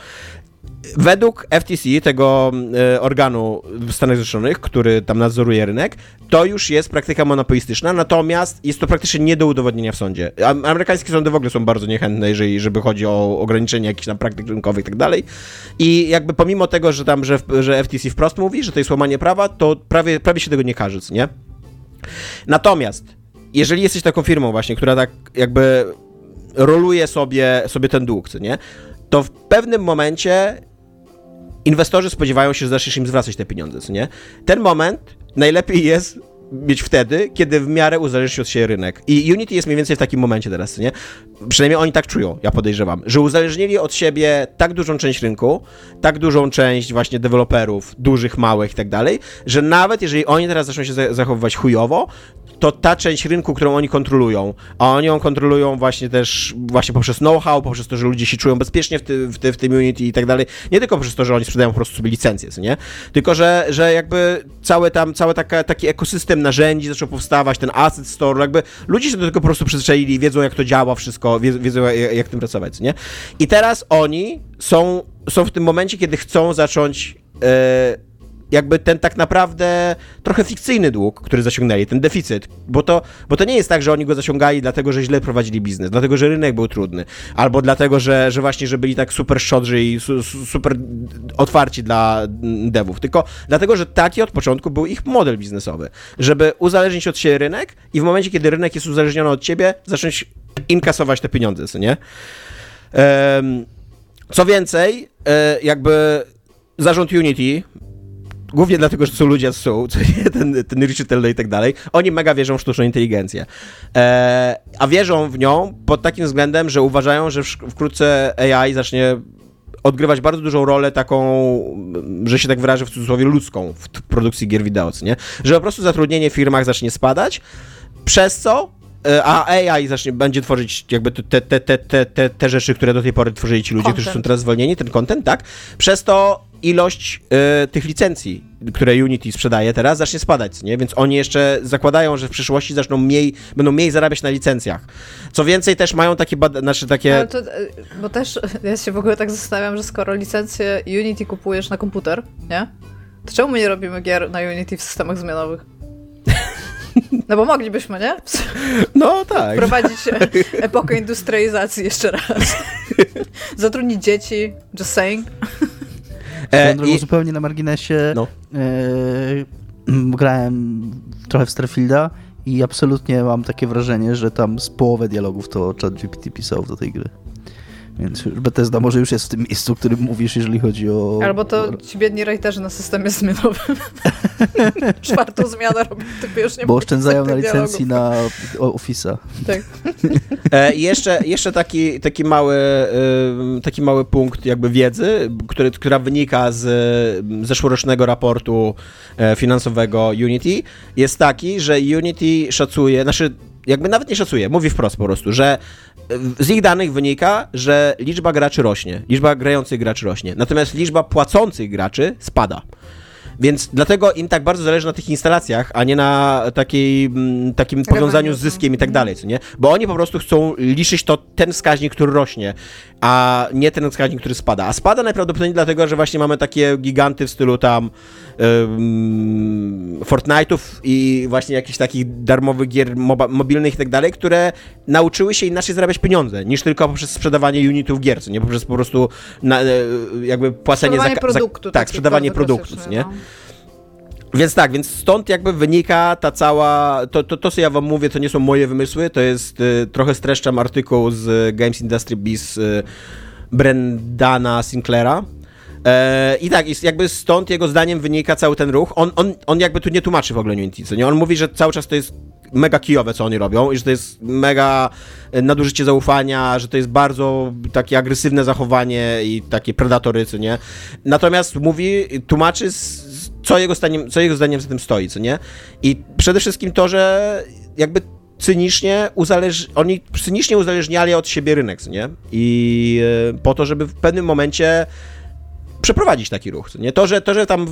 Według FTC, tego e, organu w Stanach Zjednoczonych, który tam nadzoruje rynek, to już jest praktyka monopolistyczna, natomiast jest to praktycznie nie do udowodnienia w sądzie. Am- Amerykańskie sądy w ogóle są bardzo niechętne, jeżeli żeby chodzi o ograniczenie jakichś tam praktyk rynkowych i tak dalej. I jakby pomimo tego, że tam, że, że FTC wprost mówi, że to jest łamanie prawa, to prawie, prawie się tego nie co nie? Natomiast, jeżeli jesteś taką firmą właśnie, która tak jakby roluje sobie, sobie ten dług, nie? To w pewnym momencie inwestorzy spodziewają się, że zaczniesz im zwracać te pieniądze, nie? Ten moment najlepiej jest mieć wtedy, kiedy w miarę uzależni się od siebie rynek. I Unity jest mniej więcej w takim momencie teraz, nie? Przynajmniej oni tak czują, ja podejrzewam, że uzależnili od siebie tak dużą część rynku, tak dużą część właśnie deweloperów, dużych, małych i tak dalej, że nawet jeżeli oni teraz zaczną się za- zachowywać chujowo, to ta część rynku, którą oni kontrolują, a oni ją kontrolują właśnie też właśnie poprzez know-how, poprzez to, że ludzie się czują bezpiecznie w, ty, w, ty, w tym Unity i tak dalej, nie tylko poprzez to, że oni sprzedają po prostu sobie licencje, nie? Tylko, że, że jakby cały tam, cały taka, taki ekosystem narzędzi zaczął powstawać, ten asset store, jakby ludzie się do tego po prostu przyzwyczaili, wiedzą jak to działa wszystko, wie, wiedzą jak, jak tym pracować, co nie? I teraz oni są, są w tym momencie, kiedy chcą zacząć e, jakby ten tak naprawdę trochę fikcyjny dług, który zaciągnęli, ten deficyt, bo to, bo to nie jest tak, że oni go zaciągali dlatego, że źle prowadzili biznes, dlatego, że rynek był trudny, albo dlatego, że, że właśnie, że byli tak super szczodrzy i su, su, super otwarci dla devów, tylko dlatego, że taki od początku był ich model biznesowy, żeby uzależnić od siebie rynek i w momencie, kiedy rynek jest uzależniony od ciebie, zacząć inkasować te pieniądze, co nie? Co więcej, e, jakby zarząd Unity, głównie dlatego, że są ludzie, są, ten, ten Richard Tell i tak dalej, oni mega wierzą w sztuczną inteligencję. E, a wierzą w nią pod takim względem, że uważają, że wkrótce AI zacznie odgrywać bardzo dużą rolę taką, że się tak wyrażę w cudzysłowie, ludzką w produkcji gier wideo, nie? Że po prostu zatrudnienie w firmach zacznie spadać, przez co a AI zacznie, będzie tworzyć jakby te, te, te, te, te, te rzeczy, które do tej pory tworzyli ci ludzie, którzy są Content. teraz zwolnieni, ten content, tak? Przez to ilość e, tych licencji, które Unity sprzedaje teraz, zacznie spadać, nie? Więc oni jeszcze zakładają, że w przyszłości zaczną mniej, będą mniej zarabiać na licencjach. Co więcej, też mają takie, bada- znaczy takie... To, e, bo też <laughs> ja się w ogóle tak zastanawiam, że skoro licencję Unity kupujesz na komputer, nie? To czemu my nie robimy gier na Unity w systemach zmianowych? No bo moglibyśmy, nie? No tak. Wprowadzić e, <laughs> epokę industrializacji jeszcze raz. <laughs> Zatrudnić dzieci, just saying. E, drogą i- zupełnie na marginesie No. e, grałem trochę w Starfielda i absolutnie mam takie wrażenie, że tam z połowę dialogów to ChatGPT pisał do tej gry. Więc Bethesda może już jest w tym miejscu, o którym mówisz, jeżeli chodzi o... Albo to ci biedni writerzy na systemie zmianowym. <laughs> Czwartą zmianę robią, tylko już nie Bo oszczędzają na licencji dialogów. na Office'a. Tak. <laughs> E, jeszcze, jeszcze taki, taki, mały, ym, taki mały punkt jakby wiedzy, który, która wynika z ym, zeszłorocznego raportu e, finansowego Unity, jest taki, że Unity szacuje, znaczy jakby nawet nie szacuje, mówi wprost po prostu, że z ich danych wynika, że liczba graczy rośnie, liczba grających graczy rośnie, natomiast liczba płacących graczy spada. Więc dlatego im tak bardzo zależy na tych instalacjach, a nie na takiej, mm, takim powiązaniu z zyskiem i tak dalej, co nie? Bo oni po prostu chcą liczyć to ten wskaźnik, który rośnie, a nie ten wskaźnik, który spada. A spada najprawdopodobniej dlatego, że właśnie mamy takie giganty w stylu tam Fortnite'ów i właśnie jakichś takich darmowych gier mobilnych i tak dalej, które nauczyły się inaczej zarabiać pieniądze, niż tylko poprzez sprzedawanie unitów gier, co nie? Poprzez po prostu na, e, jakby płacenie za, Sprzedawanie za produktu. Tak, sprzedawanie produktu, co nie? no. Więc tak, więc stąd jakby wynika ta cała, to, to, to co ja wam mówię, to nie są moje wymysły, to jest, y, trochę streszczam artykuł z Games Industry Biz y, Brendana Sinclaira. E, I tak, i jakby stąd jego zdaniem wynika cały ten ruch. On, on, on jakby tu nie tłumaczy w ogóle Unity, co nie? On mówi, że cały czas to jest mega kijowe, co oni robią i że to jest mega e, nadużycie zaufania, że to jest bardzo takie agresywne zachowanie i takie predatory, co nie? Natomiast mówi, tłumaczy, z- co, jego zdaniem, co jego zdaniem za tym stoi, co nie? I przede wszystkim to, że jakby cynicznie uzależ... oni cynicznie uzależniali od siebie rynek, nie? I e, po to, żeby w pewnym momencie przeprowadzić taki ruch. Nie? To, że, to, że tam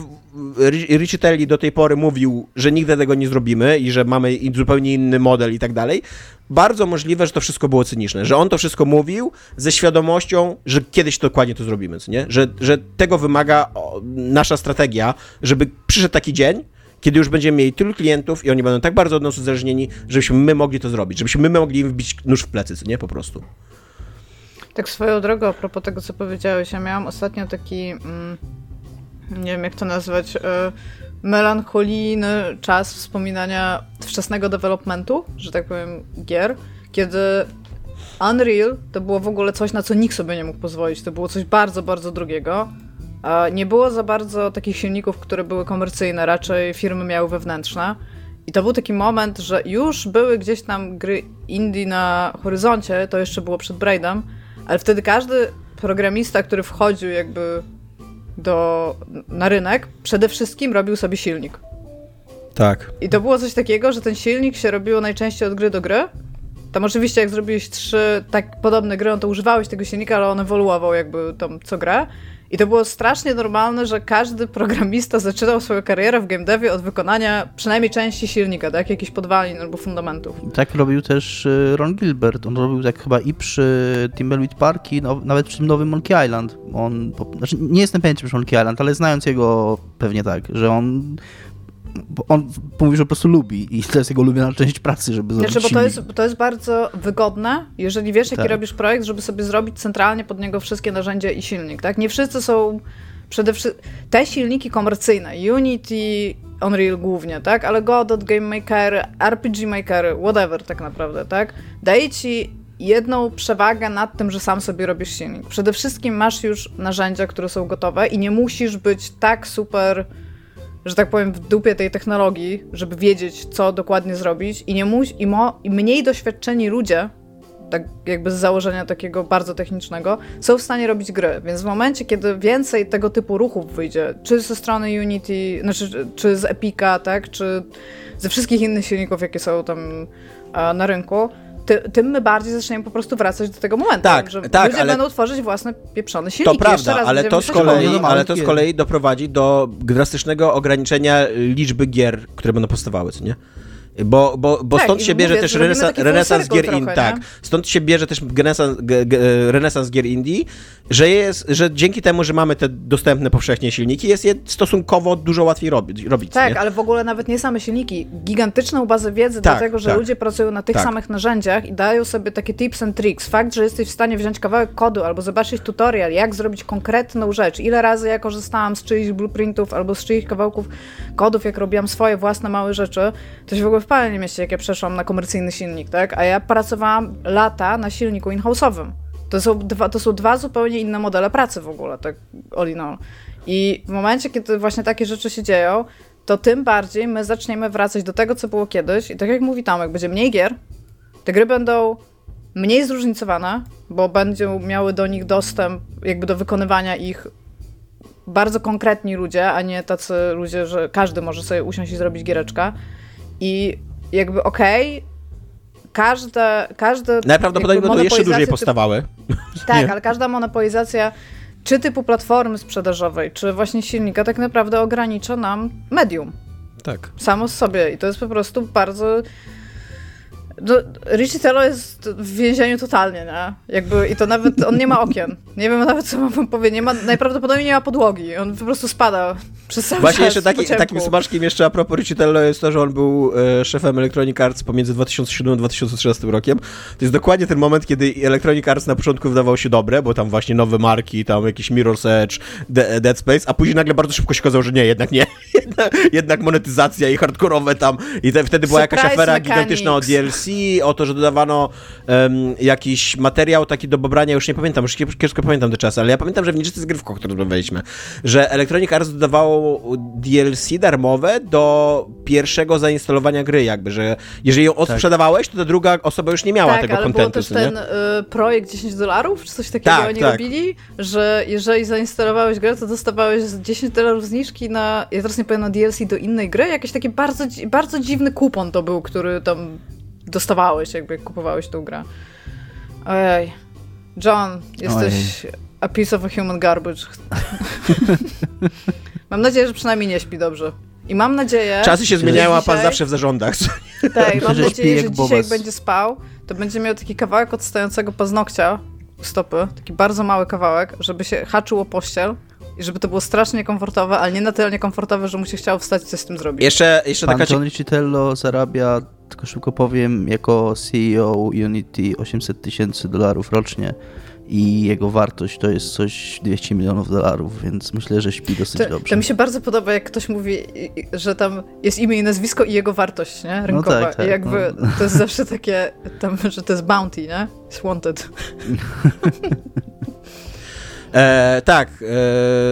Ri- Richie Telly do tej pory mówił, że nigdy tego nie zrobimy i że mamy zupełnie inny model i tak dalej, bardzo możliwe, że to wszystko było cyniczne, że on to wszystko mówił ze świadomością, że kiedyś dokładnie to zrobimy, nie? Że, że tego wymaga nasza strategia, żeby przyszedł taki dzień, kiedy już będziemy mieli tylu klientów i oni będą tak bardzo od nas uzależnieni, żebyśmy my mogli to zrobić, żebyśmy my mogli im wbić nóż w plecy, nie? Po prostu. Tak swoją drogą, a propos tego, co powiedziałeś, ja miałam ostatnio taki, mm, nie wiem jak to nazwać, y, melancholijny czas wspominania wczesnego developmentu, że tak powiem, gier, kiedy Unreal to było w ogóle coś, na co nikt sobie nie mógł pozwolić. To było coś bardzo, bardzo drugiego. A nie było za bardzo takich silników, które były komercyjne, raczej firmy miały wewnętrzne. I to był taki moment, że już były gdzieś tam gry indie na horyzoncie, to jeszcze było przed Braidem, ale wtedy każdy programista, który wchodził jakby do, na rynek, przede wszystkim robił sobie silnik. Tak. I to było coś takiego, że ten silnik się robiło najczęściej od gry do gry. Tam oczywiście jak zrobiłeś trzy tak podobne gry, no to używałeś tego silnika, ale on ewoluował jakby tam co grę. I to było strasznie normalne, że każdy programista zaczynał swoją karierę w game devie od wykonania przynajmniej części silnika, tak? Jakichś podwalin albo fundamentów. Tak robił też y, Ron Gilbert. On robił tak chyba i przy Timberwolf Park i no, nawet przy tym nowym Monkey Island. On, znaczy nie jestem pewien, czy przy Monkey Island, ale znając jego pewnie tak, że on on mówi, że po prostu lubi i to jest jego ulubiona część pracy, żeby zrobić Znaczy, bo to jest, to jest bardzo wygodne, jeżeli wiesz, jaki Tak. robisz projekt, żeby sobie zrobić centralnie pod niego wszystkie narzędzia i silnik, tak? Nie wszyscy są przede wszystkim... Te silniki komercyjne, Unity, Unreal głównie, tak? Ale Godot, Game Maker, RPG Maker, whatever tak naprawdę, tak? Daje ci jedną przewagę nad tym, że sam sobie robisz silnik. Przede wszystkim masz już narzędzia, które są gotowe i nie musisz być tak super że tak powiem, w dupie tej technologii, żeby wiedzieć, co dokładnie zrobić i nie muś, i, mo, i mniej doświadczeni ludzie, tak jakby z założenia takiego bardzo technicznego, są w stanie robić gry. Więc w momencie, kiedy więcej tego typu ruchów wyjdzie, czy ze strony Unity, znaczy, czy- z Epica, tak, czy ze wszystkich innych silników, jakie są tam e, na rynku, ty, tym my bardziej zaczniemy po prostu wracać do tego momentu, Tak, że tak, ludzie ale- będą tworzyć własne pieprzone To silniki. Jeszcze prawda, ale to, z kolei, ale to z kolei doprowadzi do drastycznego ograniczenia liczby gier, które będą powstawały, co nie? Bo, bo, bo Tak, stąd się bierze mówię, też renesa, renesans gier indie. Tak, stąd się bierze też renesans, g, renesans gier indie, że jest, że dzięki temu, że mamy te dostępne powszechnie silniki, jest je stosunkowo dużo łatwiej robić. robić Tak, nie? ale w ogóle nawet nie same silniki. Gigantyczną bazę wiedzy, Tak, dlatego że tak. ludzie pracują na tych Tak. samych narzędziach i dają sobie takie tips and tricks. Fakt, że jesteś w stanie wziąć kawałek kodu albo zobaczyć tutorial, jak zrobić konkretną rzecz. Ile razy ja korzystałam z czyichś blueprintów albo z czyichś kawałków kodów, jak robiłam swoje własne małe rzeczy, to się w ogóle w palenie mieście, jak ja przeszłam na komercyjny silnik, tak? A ja pracowałam lata na silniku in-house'owym. To są, dwa, to są dwa zupełnie inne modele pracy w ogóle, tak all in all. I w momencie, kiedy właśnie takie rzeczy się dzieją, to tym bardziej my zaczniemy wracać do tego, co było kiedyś. I tak jak mówi Tomek, będzie mniej gier, te gry będą mniej zróżnicowane, bo będą miały do nich dostęp, jakby do wykonywania ich bardzo konkretni ludzie, a nie tacy ludzie, że każdy może sobie usiąść i zrobić giereczka. I jakby okej, okay, każde, każde Najprawdopodobniej będą jeszcze dłużej typu, powstawały. Tak, ale każda monopolizacja czy typu platformy sprzedażowej, czy właśnie silnika tak naprawdę ogranicza nam medium. Tak. Samo z sobie. I to jest po prostu bardzo no, Richie Tello jest w więzieniu totalnie, nie? Jakby, I to nawet, on nie ma okien. Nie wiem nawet, co mam wam powiedzieć. Nie ma, najprawdopodobniej nie ma podłogi. On po prostu spada przez cały Właśnie czas jeszcze taki, takim smaczkiem jeszcze a propos Richie Tello jest to, że on był e, szefem Electronic Arts pomiędzy 2007 a 2013 rokiem. To jest dokładnie ten moment, kiedy Electronic Arts na początku wydawało się dobre, bo tam właśnie nowe marki, tam jakiś Mirror's Edge, De Dead Space, a później nagle bardzo szybko się okazało, że nie, jednak nie. <laughs> jednak, jednak monetyzacja i hardkorowe tam. I te, wtedy była Surprise jakaś afera mechanics. gigantyczna o DLC, o to, że dodawano um, jakiś materiał taki do pobrania, już nie pamiętam, już kiepsko pamiętam te czasy, ale ja pamiętam, że w nieczysty zgrywko, które rozmawialiśmy, że Electronic Arts dodawało DLC darmowe do pierwszego zainstalowania gry, jakby, że jeżeli ją odsprzedawałeś, to ta druga osoba już nie miała tak, tego ale kontentu. Był też ten y, projekt 10 dolarów, czy coś takiego tak, oni tak. robili, że jeżeli zainstalowałeś grę, to dostawałeś 10 dolarów zniżki na, ja teraz nie powiem, na DLC do innej gry, jakiś taki bardzo, bardzo dziwny kupon to był, który tam dostawałeś, jakby jak kupowałeś tą grę. Ojej. John, jesteś Ojej. a piece of a human garbage. <laughs> Mam nadzieję, że przynajmniej nie śpi dobrze. I mam nadzieję. Czasy się zmieniają, a pan zawsze w zarządach. <laughs> Tak, mam nadzieję, że dzisiaj, jak będzie spał, to będzie miał taki kawałek odstającego paznokcia u stopy, taki bardzo mały kawałek, żeby się haczył o pościel i żeby to było strasznie komfortowe, ale nie na tyle niekomfortowe, że mu się chciało wstać i coś z tym zrobić. Jeszcze, jeszcze Pan taka... John Richitello zarabia, tylko szybko powiem, jako CEO Unity 800 tysięcy dolarów rocznie i jego wartość to jest coś 200 milionów dolarów, więc myślę, że śpi dosyć to, dobrze. To mi się bardzo podoba, jak ktoś mówi, że tam jest imię i nazwisko i jego wartość, nie? Rynkowa. No tak, tak, I jakby no. to jest zawsze takie, tam, że to jest bounty, nie? It's wanted. <laughs> E, tak, e,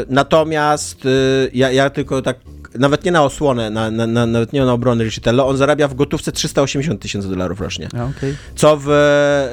natomiast e, ja, ja tylko tak, nawet nie na osłonę, na, na, na, nawet nie na obronę Richitello, on zarabia w gotówce 380 tysięcy dolarów rocznie. A, okay. Co, w,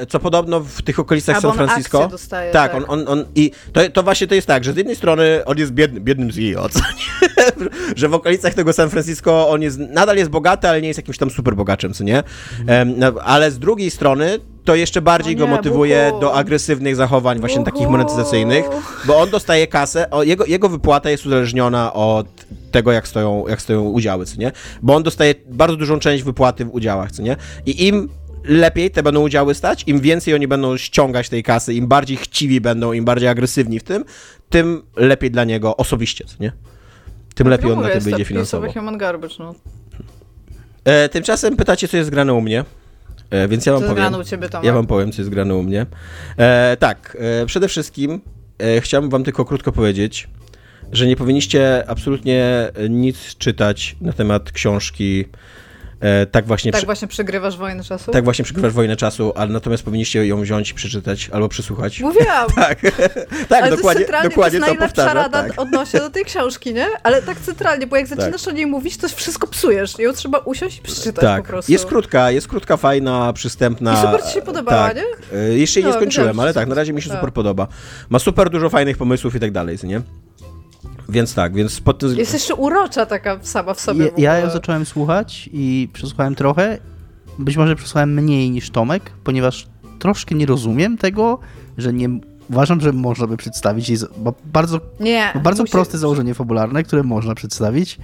co podobno w tych okolicach A, San Francisco. Dostaje, tak, tak, On, on, on i to, to właśnie to jest tak, że z jednej strony on jest biedny, biednym CEO, co nie? <laughs> że w okolicach tego San Francisco on jest, nadal jest bogaty, ale nie jest jakimś tam super bogaczem, co nie? Um, ale z drugiej strony to jeszcze bardziej nie, go motywuje buchu. do agresywnych zachowań, właśnie Buchu. takich monetyzacyjnych, bo on dostaje kasę, o, jego, jego wypłata jest uzależniona od tego, jak stoją, jak stoją udziały, co nie? Bo on dostaje bardzo dużą część wypłaty w udziałach, co nie? I im lepiej te będą udziały stać, im więcej oni będą ściągać tej kasy, im bardziej chciwi będą, im bardziej agresywni w tym, tym lepiej dla niego osobiście, co nie? Tym lepiej on na tym wyjdzie finansowo. human garbage, no. E, tymczasem pytacie, co jest grane u mnie. E, więc ja wam Co powiem. grane u ciebie, Tomek? Ja wam powiem, co jest grane u mnie. E, tak, e, przede wszystkim e, chciałbym wam tylko krótko powiedzieć, że nie powinniście absolutnie nic czytać na temat książki tak właśnie, tak przy... właśnie przegrywasz wojnę czasu? tak właśnie przegrywasz wojnę czasu, ale natomiast powinniście ją wziąć i przeczytać albo przesłuchać. Mówiłam! <laughs> Tak, tak Ale dokładnie, to jest dokładnie to, to, jest najlepsza powtarza. rada Tak. odnośnie do tej książki, nie? Ale tak centralnie, bo jak Tak. zaczynasz o niej mówić, to wszystko psujesz. Ją trzeba usiąść i przeczytać Tak, po prostu. jest krótka, jest krótka, fajna, przystępna. I super ci się podobała, tak. nie? E, Jeszcze jej nie No, skończyłem, wiedziałam, ale tak, na razie mi się tak. super podoba. Ma super dużo fajnych pomysłów i tak dalej, nie? Więc tak, więc pod tym... Jest jeszcze urocza taka sama w sobie Ja, w ja ją zacząłem słuchać i przesłuchałem trochę. Być może przesłuchałem mniej niż Tomek, ponieważ troszkę nie rozumiem tego, że nie uważam, że można by przedstawić jej. bardzo, Nie. bardzo musi- proste założenie fabularne, które można przedstawić.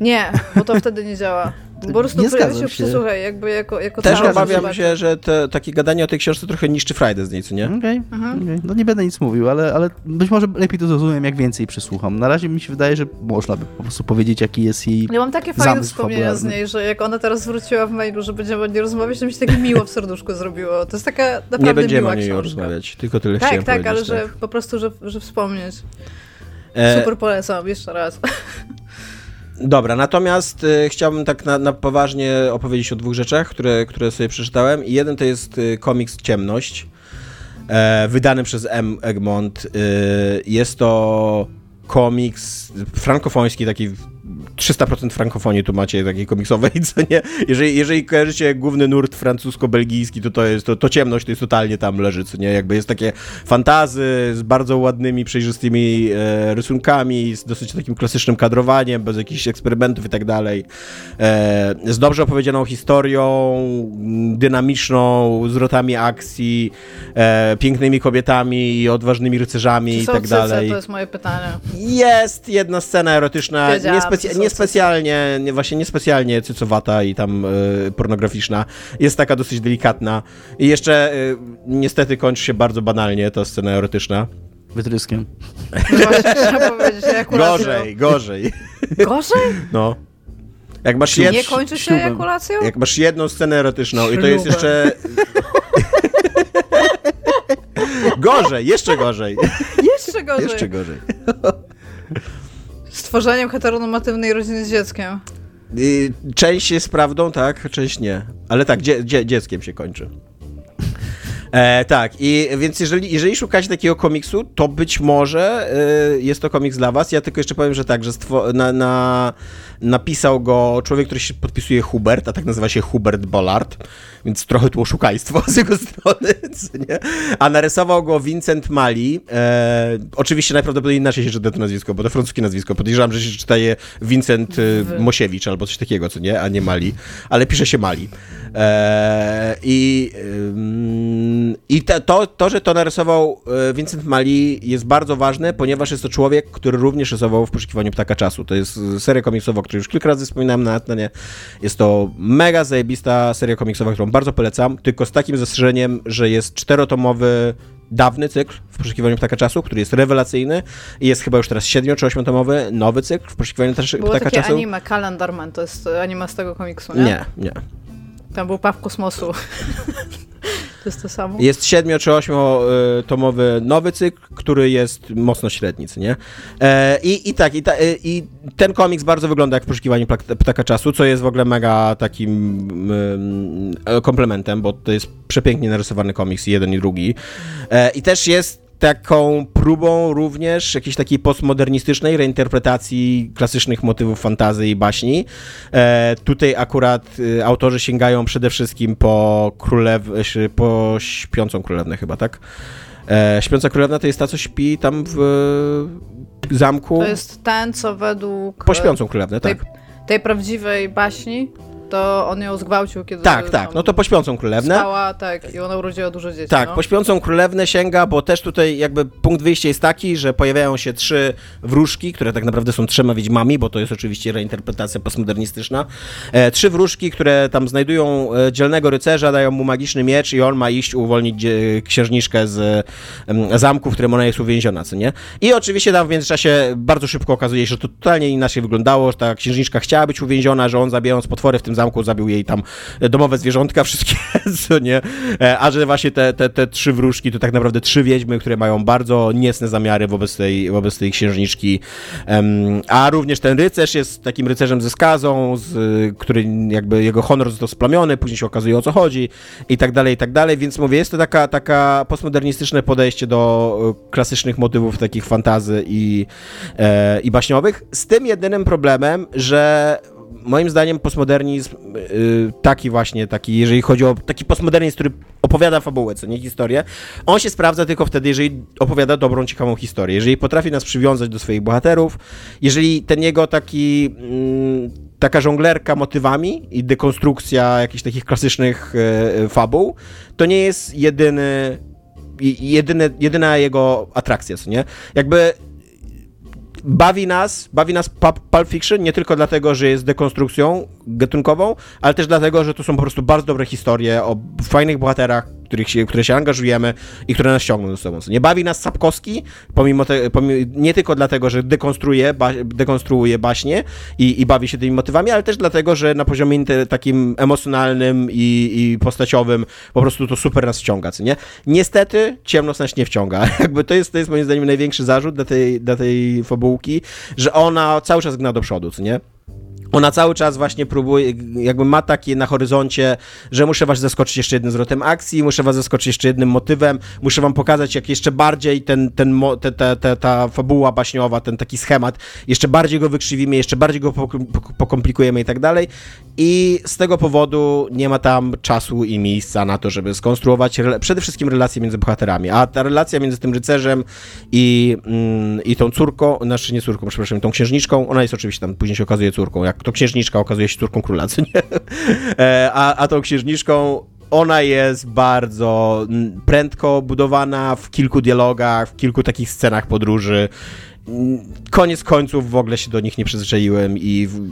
Nie, bo to wtedy nie działa. Po <laughs> prostu Nie zgadzam się jakby jako, jako Też obawiam się, że te, takie gadanie o tej książce trochę niszczy frajdę z niej, co nie? Okej, Mhm. okej. no nie będę nic mówił, ale, ale być może lepiej to zrozumiem, jak więcej przesłucham. Na razie mi się wydaje, że można by po prostu powiedzieć, jaki jest jej... Ja mam takie fajne wspomnienia z niej, że jak ona teraz wróciła w mailu, że będziemy o niej rozmawiać, to mi się takie miło w serduszku zrobiło. To jest taka naprawdę Nie będziemy miła o niej książka. rozmawiać, tylko tyle Tak, chciałem tak, powiedzieć. ale że po prostu, że, że wspomnieć. E, Super polecam, jeszcze raz. <laughs> Dobra, natomiast y, chciałbym tak na, na poważnie opowiedzieć o dwóch rzeczach, które, które sobie przeczytałem. I jeden to jest y, komiks Ciemność, e, wydany przez M. Egmont. Y, jest to komiks frankofoński, taki 300% frankofonii tu macie takiej komiksowej, <laughs> co nie? Jeżeli, jeżeli kojarzycie główny nurt francusko-belgijski, to to jest, to, to ciemność to jest totalnie tam leży, co nie? Jakby jest takie fantazy z bardzo ładnymi, przejrzystymi e, rysunkami, z dosyć takim klasycznym kadrowaniem, bez jakichś eksperymentów i tak dalej. E, z dobrze opowiedzianą historią, dynamiczną, zwrotami akcji, e, pięknymi kobietami i odważnymi rycerzami i tak dalej. To jest moje pytanie. Jest jedna scena erotyczna, Wiedziałam, są niespecjalnie, nie, właśnie niespecjalnie cycowata i tam y, pornograficzna. Jest taka dosyć delikatna. I jeszcze y, niestety kończy się bardzo banalnie ta scena erotyczna. Wytryskiem. No właśnie chciałam powiedzieć, ejakulacją. Gorzej, gorzej. Gorzej? No. Jak masz, Nie jed... kończy się ślubem. ejakulacją? Jak masz jedną scenę erotyczną i to jest jeszcze... <laughs> gorzej, jeszcze gorzej. Jeszcze gorzej. Jeszcze gorzej. Stworzeniem heteronormatywnej rodziny z dzieckiem. Część jest prawdą, tak, część nie. Ale tak, dzie, dzie, dzieckiem się kończy. E, tak, i więc jeżeli, jeżeli szukacie takiego komiksu, to być może y, jest to komiks dla was. Ja tylko jeszcze powiem, że tak, że na, na, napisał go człowiek, który się podpisuje Hubert, a tak nazywa się Hubert Bollard, więc trochę tu oszukajstwo <laughs> z jego strony, nie? A narysował go Vincent Mali. E, oczywiście najprawdopodobniej inaczej się czyta to nazwisko, bo to francuskie nazwisko. Podejrzewam, że się czyta je Vincent y, W- Mosiewicz albo coś takiego, co nie? A nie Mali, ale pisze się Mali. E, I i to, to, że to narysował e, Vincent Mali jest bardzo ważne, ponieważ jest to człowiek, który również rysował w poszukiwaniu ptaka czasu. To jest e, seria komiksowa, o której już kilka razy wspominałem na Atnanie. Jest to mega zajebista seria komiksowa, którą bardzo polecam, tylko z takim zastrzeżeniem, że jest czterotomowy dawny cykl w poszukiwaniu ptaka czasu, który jest rewelacyjny i jest chyba już teraz siedmiu czy ośmiotomowy nowy cykl w poszukiwaniu też- Było ptaka takie czasu. anime, Calendarman, to jest anime z tego komiksu, nie? Nie, nie. Tam był Paw Kosmosu. <laughs> to jest to samo? Jest siedmiu czy ośmiotomowy nowy cykl, który jest mocno średni, co nie? E, i, I tak, i, ta, e, i ten komiks bardzo wygląda jak w poszukiwaniu ptaka czasu, co jest w ogóle mega takim mm, e, komplementem, bo to jest przepięknie narysowany komiks, jeden i drugi. E, I też jest taką próbą również jakiejś takiej postmodernistycznej reinterpretacji klasycznych motywów fantazy i baśni. E, tutaj akurat y, autorzy sięgają przede wszystkim po królew, ś- po śpiącą królewnę chyba, tak? E, śpiąca królewna to jest ta, co śpi tam w e, zamku. To jest ten, co według Po śpiącą królewnę, tej, tak. tej prawdziwej baśni, to on ją zgwałcił, kiedy Tak, tak, no to po śpiącą królewnę. spała, tak, i ona urodziła dużo dzieci. Tak, no. po śpiącą królewnę sięga, bo też tutaj jakby punkt wyjścia jest taki, że pojawiają się trzy wróżki, które tak naprawdę są trzema wiedźmami, bo to jest oczywiście reinterpretacja postmodernistyczna. E, trzy wróżki, które tam znajdują e, dzielnego rycerza, dają mu magiczny miecz i on ma iść uwolnić dzie- księżniczkę z zamku, w którym ona jest uwięziona, co nie? I oczywiście tam w międzyczasie bardzo szybko okazuje się, że to totalnie inaczej wyglądało, że ta księżniczka chciała być uwięziona, że on zabijając potwory w tym zamku zabił jej tam e, domowe zwierzątka wszystkie, <laughs> co nie? E, A że właśnie te, te, te trzy wróżki to tak naprawdę trzy wiedźmy, które mają bardzo niecne zamiary wobec tej, wobec tej księżniczki. A również ten rycerz jest takim rycerzem ze skazą, z, który jakby jego honor został splamiony, później się okazuje o co chodzi i tak dalej, i tak dalej, więc mówię, jest to taka, taka postmodernistyczne podejście do y, klasycznych motywów takich fantazy i, e, i baśniowych, z tym jedynym problemem, że moim zdaniem postmodernizm y, taki właśnie, taki, jeżeli chodzi o taki postmodernizm, który opowiada fabułę, co nie historię, on się sprawdza tylko wtedy, jeżeli opowiada dobrą, ciekawą historię, jeżeli potrafi nas przywiązać do swoich bohaterów, jeżeli ten jego taki mm, taka żonglerka motywami i dekonstrukcja jakichś takich klasycznych e, fabuł, to nie jest jedyny jedyny, jedyna jego atrakcja, co nie? Jakby bawi nas, bawi nas Pulp Fiction nie tylko dlatego, że jest dekonstrukcją gatunkową, ale też dlatego, że to są po prostu bardzo dobre historie o fajnych bohaterach, których się, które się angażujemy i które nas ciągną ze sobą. Nie bawi nas Sapkowski, pomimo, te, pomimo nie tylko dlatego, że dekonstruuje, ba, dekonstruuje baśnie i, i bawi się tymi motywami, ale też dlatego, że na poziomie inte- takim emocjonalnym i, i postaciowym po prostu to super nas wciąga, co nie? Niestety ciemność nas nie wciąga. <laughs> Jakby to jest, to jest moim zdaniem największy zarzut dla tej, dla tej fabułki, że ona cały czas gna do przodu, co nie? Ona cały czas właśnie próbuje, jakby ma takie na horyzoncie, że muszę was zaskoczyć jeszcze jednym zwrotem akcji, muszę was zaskoczyć jeszcze jednym motywem, muszę wam pokazać, jak jeszcze bardziej ten, ten, te, te, te, ta fabuła baśniowa, ten taki schemat, jeszcze bardziej go wykrzywimy, jeszcze bardziej go pokomplikujemy i tak dalej. I z tego powodu nie ma tam czasu i miejsca na to, żeby skonstruować przede wszystkim relacje między bohaterami. A ta relacja między tym rycerzem i, mm, i tą córką, znaczy nie córką, przepraszam, tą księżniczką, ona jest oczywiście tam, później się okazuje córką, jak to księżniczka okazuje się córką króla, co nie? <laughs> E, a, a tą księżniczką ona jest bardzo prędko budowana w kilku dialogach, w kilku takich scenach podróży. Koniec końców w ogóle się do nich nie przyzwyczaiłem i w,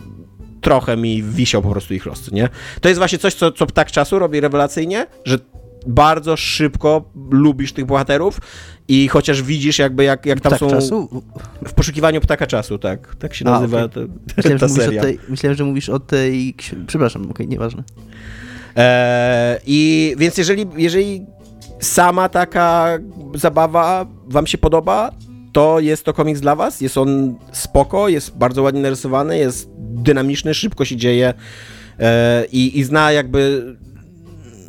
trochę mi wisiał po prostu ich los, nie? To jest właśnie coś, co, co tak czasu robi rewelacyjnie, że bardzo szybko lubisz tych bohaterów i chociaż widzisz jakby jak, jak tam Ptak są... czasu? W poszukiwaniu ptaka czasu, tak. Tak się nazywa A, okay. ta, myślałem, ta seria. Tej, myślałem, że mówisz o tej... Przepraszam, okej, okay, nieważne. Eee, I więc jeżeli, jeżeli sama taka zabawa wam się podoba, to jest to komiks dla was. Jest on spoko, jest bardzo ładnie narysowany, jest dynamiczny, szybko się dzieje eee, i zna jakby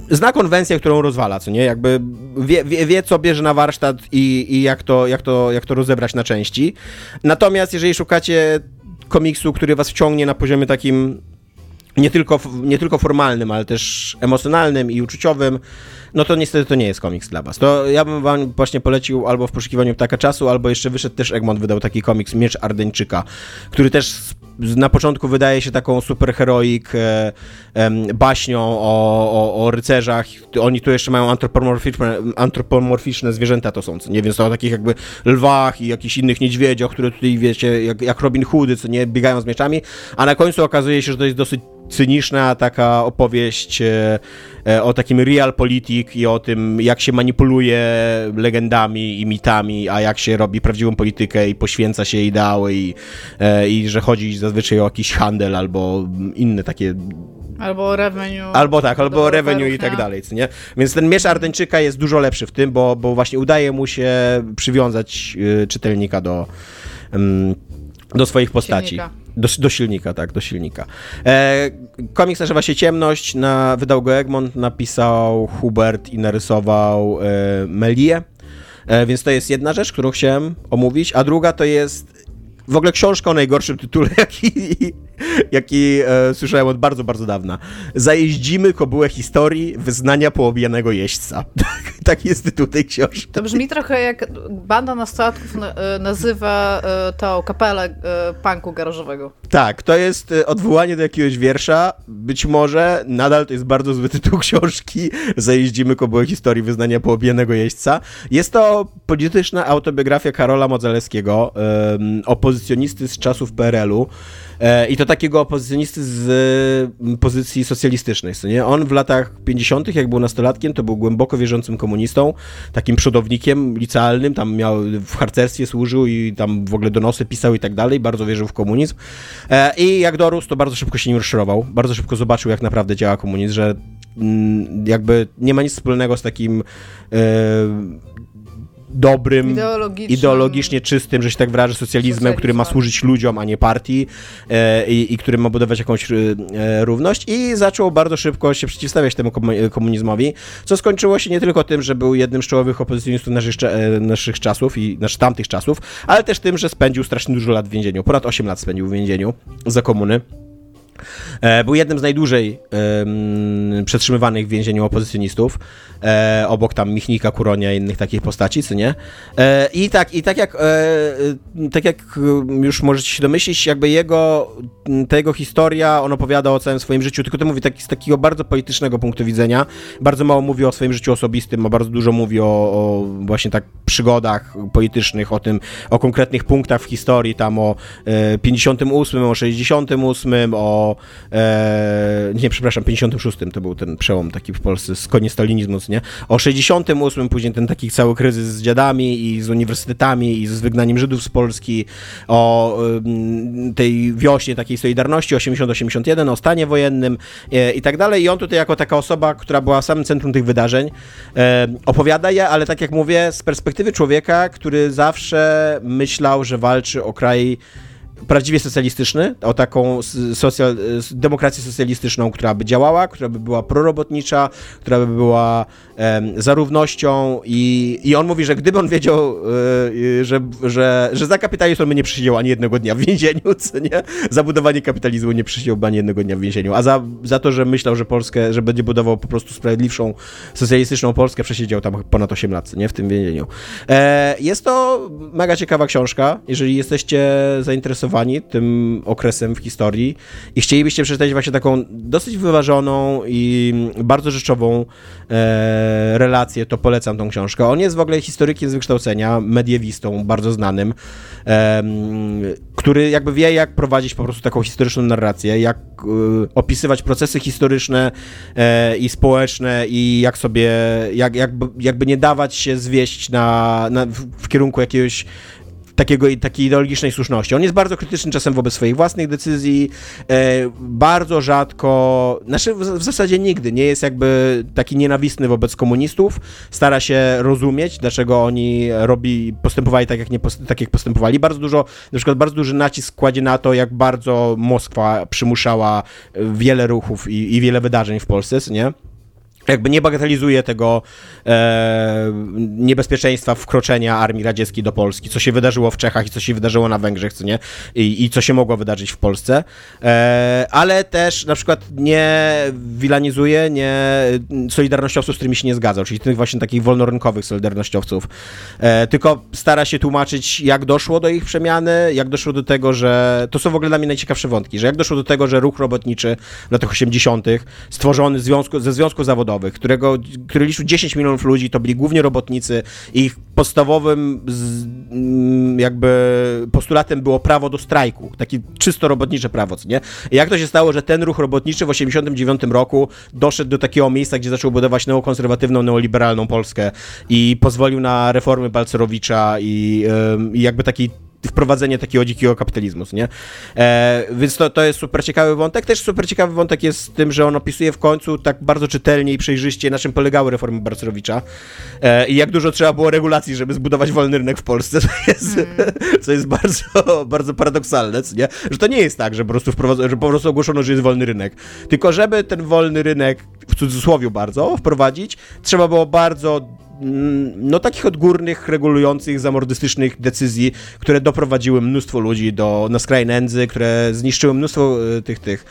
zna konwencję, którą rozwala, co nie? Jakby wie, wie, wie co bierze na warsztat i, i jak, to, jak, to, jak to rozebrać na części. Natomiast jeżeli szukacie komiksu, który was wciągnie na poziomie takim nie tylko, nie tylko formalnym, ale też emocjonalnym i uczuciowym, no to niestety to nie jest komiks dla was. To ja bym wam właśnie polecił albo w poszukiwaniu ptaka czasu, albo jeszcze wyszedł też Egmont wydał taki komiks Miecz Ardeńczyka, który też na początku wydaje się taką superheroik e, e, baśnią o, o, o, rycerzach. Oni tu jeszcze mają antropomorficzne, antropomorficzne zwierzęta to są, nie? Więc to o takich jakby lwach i jakichś innych niedźwiedziach, które tutaj, wiecie, jak, jak Robin Hoody, co nie? Biegają z mieczami, a na końcu okazuje się, że to jest dosyć cyniczna taka opowieść e, o takim real politik i o tym, jak się manipuluje legendami i mitami, a jak się robi prawdziwą politykę i poświęca się ideały i, e, i że chodzi zazwyczaj o jakiś handel albo inne takie Albo revenue. Albo tak, albo revenue i tak dalej, nie? Więc ten miecz Ardeńczyka jest dużo lepszy w tym, bo, bo właśnie udaje mu się przywiązać y, czytelnika do, do swoich postaci. Do, do, silnika, tak, do silnika. E, komiks nazywa się Ciemność, na, wydał go Egmont, napisał Hubert i narysował e, Melie. E, więc to jest jedna rzecz, którą chciałem omówić, a druga to jest w ogóle książka o najgorszym tytule, <laughs> jaki, jaki e, słyszałem od bardzo, bardzo dawna. Zajeździmy kobułę historii wyznania poobijanego jeźdźca. tak <laughs> jest tytuł tej książki. To brzmi trochę jak banda nastolatków e, nazywa e, tą kapelę e, punku garażowego. Tak, to jest odwołanie do jakiegoś wiersza. Być może nadal to jest bardzo zły tytuł książki. Zajeździmy kobułę historii wyznania poobijanego jeźdźca. Jest to polityczna autobiografia Karola Modzelewskiego, opozycjonisty z czasów PRL-u. E, I to takiego opozycjonisty z pozycji socjalistycznej, nie? On w latach 50., jak był nastolatkiem, to był głęboko wierzącym komunistą, takim przodownikiem licealnym, tam miał w harcerstwie służył i tam w ogóle donosy pisał i tak dalej, bardzo wierzył w komunizm. E, I jak dorósł, to bardzo szybko się nim rozszerował, bardzo szybko zobaczył, jak naprawdę działa komunizm, że mm, jakby nie ma nic wspólnego z takim e, dobrym, ideologicznie czystym, że się tak wyrażę, socjalizmem, który ma służyć ludziom, a nie partii e, i, i który ma budować jakąś e, równość i zaczął bardzo szybko się przeciwstawiać temu komunizmowi, co skończyło się nie tylko tym, że był jednym z czołowych opozycjonistów naszych, e, naszych czasów i naszych tamtych czasów, ale też tym, że spędził strasznie dużo lat w więzieniu. Ponad 8 lat spędził w więzieniu za komuny. E, był jednym z najdłużej przetrzymywanych w więzieniu opozycjonistów, e, obok tam Michnika, Kuronia i innych takich postaci, co nie? E, I tak, i tak jak, tak jak już możecie się domyślić, jakby jego, ta jego historia, on opowiada o całym swoim życiu, tylko to mówi tak, z takiego bardzo politycznego punktu widzenia, bardzo mało mówi o swoim życiu osobistym, a bardzo dużo mówi o, o właśnie tak przygodach politycznych, o tym, o konkretnych punktach w historii, tam o 58, e, o 68, o e, nie, przepraszam, 56 to był ten przełom taki w Polsce z koniec stalinizmu, nie? O 68 później ten taki cały kryzys z dziadami i z uniwersytetami i z wygnaniem Żydów z Polski, o y, tej wiośnie takiej Solidarności, 80-81, o stanie wojennym e, i tak dalej. I on tutaj jako taka osoba, która była w samym centrum tych wydarzeń, e, opowiada je, ale tak jak mówię, z perspektywy człowieka, który zawsze myślał, że walczy o kraj prawdziwie socjalistyczny, o taką socjal, demokrację socjalistyczną, która by działała, która by była prorobotnicza, która by była um, za równością i, i on mówi, że gdyby on wiedział, y, że, że, że za kapitalizm on by nie przysiedział ani jednego dnia w więzieniu, <laughs> co nie? Za budowanie kapitalizmu nie przysiedziałby ani jednego dnia w więzieniu, a za, za to, że myślał, że Polskę, że będzie budował po prostu sprawiedliwszą, socjalistyczną Polskę, przesiedział tam ponad 8 lat, nie? W tym więzieniu. E, jest to mega ciekawa książka, jeżeli jesteście zainteresowani tym okresem w historii i chcielibyście przeczytać właśnie taką dosyć wyważoną i bardzo rzeczową e, relację, to polecam tą książkę. On jest w ogóle historykiem z wykształcenia, mediewistą, bardzo znanym, e, który jakby wie, jak prowadzić po prostu taką historyczną narrację, jak e, opisywać procesy historyczne e, i społeczne i jak sobie, jak, jakby, jakby nie dawać się zwieść na, na w, w kierunku jakiegoś takiego, takiej ideologicznej słuszności. On jest bardzo krytyczny czasem wobec swoich własnych decyzji, e, bardzo rzadko, znaczy w, zasadzie nigdy nie jest jakby taki nienawistny wobec komunistów, stara się rozumieć, dlaczego oni robi, postępowali tak jak, nie, tak, jak postępowali. Bardzo dużo, na przykład bardzo duży nacisk kładzie na to, jak bardzo Moskwa przymuszała wiele ruchów i, i wiele wydarzeń w Polsce, nie? Jakby nie bagatelizuje tego e, niebezpieczeństwa wkroczenia armii radzieckiej do Polski, co się wydarzyło w Czechach i co się wydarzyło na Węgrzech, co nie? I, i co się mogło wydarzyć w Polsce. E, ale też na przykład nie wilanizuje nie solidarnościowców, z którymi się nie zgadzał, czyli tych właśnie takich wolnorynkowych solidarnościowców. E, tylko stara się tłumaczyć, jak doszło do ich przemiany, jak doszło do tego, że to są w ogóle dla mnie najciekawsze wątki, że jak doszło do tego, że ruch robotniczy w latach 80. stworzony związku, ze związku zawodowym którego, który liczył 10 milionów ludzi, to byli głównie robotnicy ich podstawowym z, mm, jakby postulatem było prawo do strajku, takie czysto robotnicze prawo, nie? I jak to się stało, że ten ruch robotniczy w 89 roku doszedł do takiego miejsca, gdzie zaczął budować neokonserwatywną, neoliberalną Polskę i pozwolił na reformy Balcerowicza i, i jakby taki wprowadzenie takiego dzikiego kapitalizmu, nie? E, więc to, to jest super ciekawy wątek. Też super ciekawy wątek jest z tym, że on opisuje w końcu tak bardzo czytelnie i przejrzyście, na czym polegały reformy Barcerowicza e, i jak dużo trzeba było regulacji, żeby zbudować wolny rynek w Polsce, <laughs> co jest, mm. co jest bardzo, bardzo paradoksalne, nie? Że to nie jest tak, że po, prostu że po prostu ogłoszono, że jest wolny rynek. Tylko żeby ten wolny rynek, w cudzysłowie bardzo, wprowadzić, trzeba było bardzo no takich odgórnych, regulujących, zamordystycznych decyzji, które doprowadziły mnóstwo ludzi do, na skraj nędzy, które zniszczyły mnóstwo e, tych, tych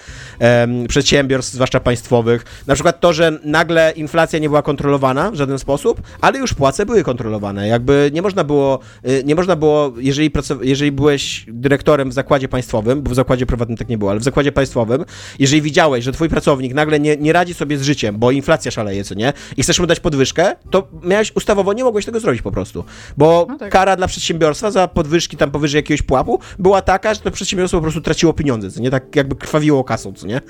przedsiębiorstw, zwłaszcza państwowych. Na przykład to, że nagle inflacja nie była kontrolowana w żaden sposób, ale już płace były kontrolowane. Jakby nie można było, e, nie można było, jeżeli, jeżeli byłeś dyrektorem w zakładzie państwowym, bo w zakładzie prywatnym tak nie było, ale w zakładzie państwowym, jeżeli widziałeś, że twój pracownik nagle nie, nie radzi sobie z życiem, bo inflacja szaleje, co nie, i chcesz mu dać podwyżkę, to miałeś ustawowo, nie mogłeś tego zrobić po prostu. Bo no tak. kara dla przedsiębiorstwa za podwyżki tam powyżej jakiegoś pułapu była taka, że to przedsiębiorstwo po prostu traciło pieniądze, co nie? Tak jakby krwawiło kasą, co nie?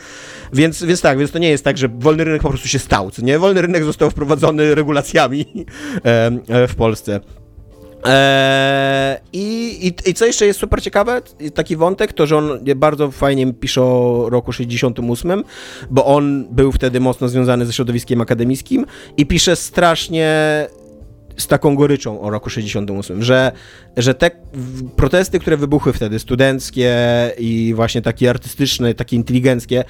Więc, więc tak, więc to nie jest tak, że wolny rynek po prostu się stał, co nie? Wolny rynek został wprowadzony regulacjami <laughs> e, w Polsce. Eee, i, i, I co jeszcze jest super ciekawe, taki wątek, to że on bardzo fajnie pisze o roku 68, bo on był wtedy mocno związany ze środowiskiem akademickim i pisze strasznie z taką goryczą o roku 68, że, że te protesty, które wybuchły wtedy, studenckie i właśnie takie artystyczne, takie inteligenckie,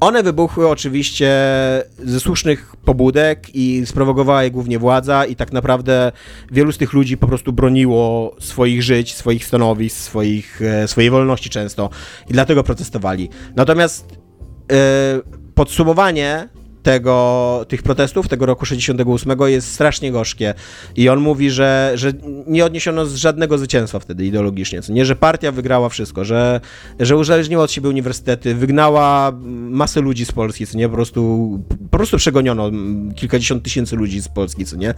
one wybuchły oczywiście ze słusznych pobudek i sprowokowała je głównie władza i tak naprawdę wielu z tych ludzi po prostu broniło swoich żyć, swoich stanowisk, swoich, e, swojej wolności często i dlatego protestowali. Natomiast yy, podsumowanie tego, tych protestów tego roku 68 jest strasznie gorzkie. I on mówi, że, że nie odniesiono żadnego zwycięstwa wtedy ideologicznie. Co nie, że partia wygrała wszystko, że, że uzależniła od siebie uniwersytety, wygnała masę ludzi z Polski, co nie, po prostu, po prostu przegoniono kilkadziesiąt tysięcy ludzi z Polski, co nie,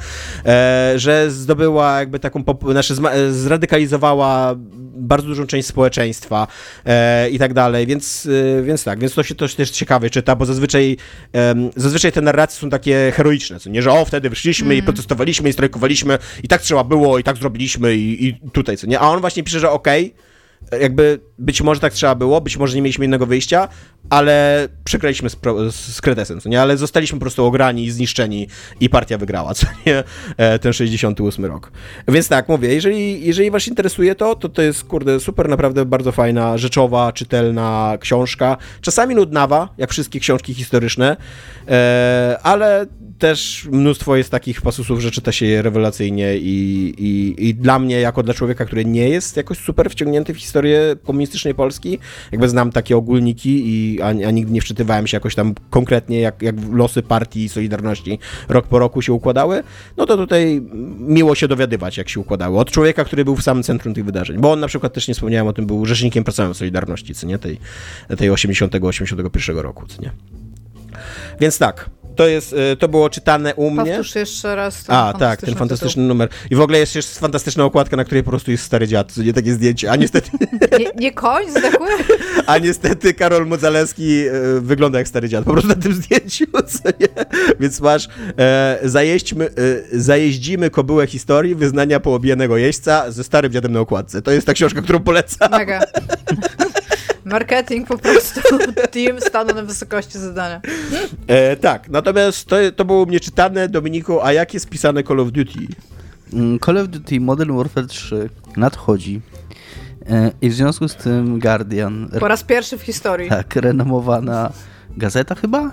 e, że zdobyła jakby taką, znaczy zradykalizowała bardzo dużą część społeczeństwa e, i tak dalej, więc, e, więc tak, więc to się to też ciekawie czyta, bo zazwyczaj zazwyczaj te narracje są takie heroiczne, co nie, że o, wtedy wyszliśmy mm. i protestowaliśmy i strajkowaliśmy i tak trzeba było i tak zrobiliśmy i, i tutaj, co nie, a on właśnie pisze, że okej, okay, jakby być może tak trzeba było, być może nie mieliśmy innego wyjścia, ale przegraliśmy z, z Kretesem, co nie? Ale zostaliśmy po prostu ograni i zniszczeni i partia wygrała, <laughs> co nie? E, ten 68 rok. Więc tak, mówię, jeżeli, jeżeli was interesuje to, to to jest, kurde, super, naprawdę bardzo fajna, rzeczowa, czytelna książka. Czasami nudnawa, jak wszystkie książki historyczne, e, ale też mnóstwo jest takich pasusów, że czyta się je rewelacyjnie i, i, i dla mnie, jako dla człowieka, który nie jest jakoś super wciągnięty w historię komunistycznej Polski, jakby znam takie ogólniki, i, a, a nigdy nie wczytywałem się jakoś tam konkretnie, jak, jak losy partii i Solidarności rok po roku się układały, no to tutaj miło się dowiadywać, jak się układały. Od człowieka, który był w samym centrum tych wydarzeń, bo on na przykład też nie wspomniałem o tym, był rzecznikiem pracowym Solidarności, co nie, tej, tej 80-81 roku, co nie. Więc tak, to jest, y, to było czytane u mnie. Powtórz jeszcze raz A, tak, ten fantastyczny numer. I w ogóle jest jeszcze fantastyczna okładka, na której po prostu jest stary dziad, nie takie zdjęcie. A niestety, Nie, nie koń zdechły? <laughs> a niestety Karol Modzalewski e, wygląda jak stary dziad, po prostu na tym zdjęciu? <laughs> Więc masz, e, zajeźdźmy, e, zajeździmy kobyłę historii wyznania poobijanego jeźdźca ze starym dziadem na okładce. To jest ta książka, którą polecam. Mega. <laughs> Marketing po prostu. <laughs> Team stanął na wysokości zadania. E, tak, natomiast to, to było mnie czytane. Dominiku, a jak jest pisane Call of Duty? Mm, Call of Duty Modern Warfare 3 nadchodzi. E, I w związku z tym Guardian, Po raz pierwszy w historii. tak, renomowana gazeta chyba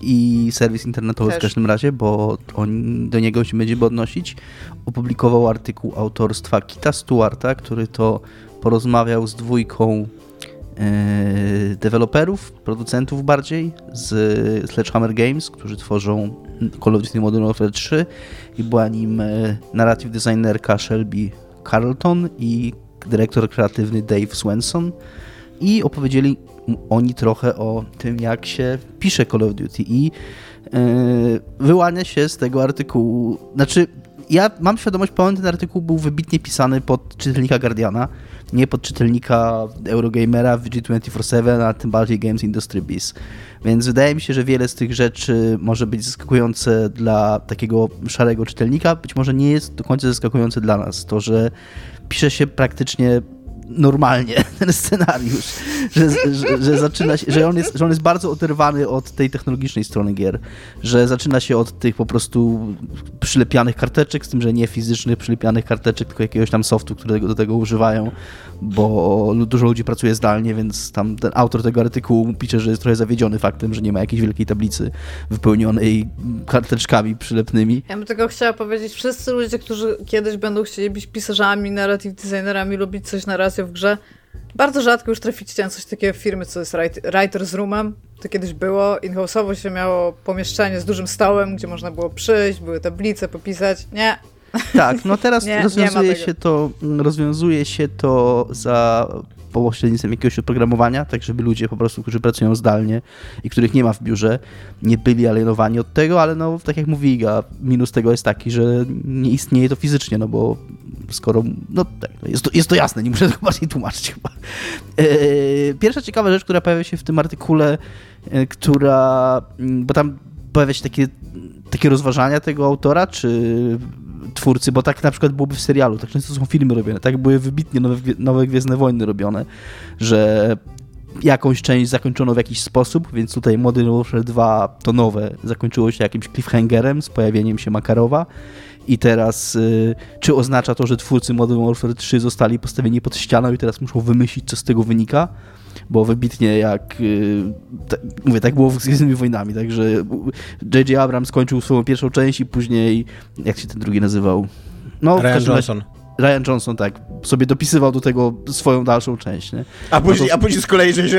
i serwis internetowy Też. w każdym razie, bo on, do niego się będziemy odnosić, opublikował artykuł autorstwa Kita Stewarta, który to porozmawiał z dwójką deweloperów, producentów bardziej z Sledgehammer Games, którzy tworzą Call of Duty Modern Warfare 3 i była nim e, narrative designerka Shelby Carlton i dyrektor kreatywny Dave Swenson. I opowiedzieli oni trochę o tym, jak się pisze Call of Duty i yy, wyłania się z tego artykułu, znaczy ja mam świadomość, pełen ten artykuł był wybitnie pisany pod czytelnika Guardiana, nie pod czytelnika Eurogamera, VG247, a tym bardziej Games Industry Biz. Więc wydaje mi się, że wiele z tych rzeczy może być zaskakujące dla takiego szarego czytelnika, być może nie jest do końca zaskakujące dla nas. To, że pisze się praktycznie normalnie <laughs> ten scenariusz, że, że, że zaczyna się, że on, jest, że on jest bardzo oderwany od tej technologicznej strony gier, że zaczyna się od tych po prostu przylepianych karteczek, z tym, że nie fizycznych przylepianych karteczek, tylko jakiegoś tam softu, którego do tego używają, bo dużo ludzi pracuje zdalnie, więc tam ten autor tego artykułu pisze, że jest trochę zawiedziony faktem, że nie ma jakiejś wielkiej tablicy wypełnionej karteczkami przylepnymi. Ja bym tylko chciała powiedzieć, wszyscy ludzie, którzy kiedyś będą chcieli być pisarzami, narrative designerami, lubić coś narrację w grze, bardzo rzadko już traficie na coś takiego firmy, co jest write- writer's roomem. To kiedyś było. In-house'owo się miało pomieszczenie z dużym stołem, gdzie można było przyjść, były tablice, popisać. Nie. Tak, no teraz <laughs> Nie, nie rozwiązuje tego. się to, rozwiązuje się to za pośrednictwem jakiegoś oprogramowania, tak żeby ludzie po prostu, którzy pracują zdalnie i których nie ma w biurze, nie byli alienowani od tego, ale no tak jak mówi Iga, minus tego jest taki, że nie istnieje to fizycznie, no bo skoro, no tak, no jest, to, jest to jasne, nie muszę <laughs> tego bardziej tłumaczyć chyba. Eee, Pierwsza ciekawa rzecz, która pojawia się w tym artykule, e, która, bo tam pojawia się takie, takie rozważania tego autora, czy twórcy, bo tak na przykład byłoby w serialu, tak często są filmy robione, tak były wybitnie nowe, nowe Gwiezdne Wojny robione, że jakąś część zakończono w jakiś sposób, więc tutaj Modern Warfare 2 to nowe zakończyło się jakimś cliffhangerem z pojawieniem się Makarowa i teraz y, czy oznacza to, że twórcy Modern Warfare 3 zostali postawieni pod ścianą i teraz muszą wymyślić, co z tego wynika? Bo wybitnie jak, y, mówię, tak było z <laughs> Gwiezdnymi Wojnami, także J.J. Abrams skończył swoją pierwszą część i później, jak się ten drugi nazywał? No, Ryan każdym razie- Johnson. Ryan Johnson, tak, sobie dopisywał do tego swoją dalszą część, nie? A później, No to- a później z kolei, że się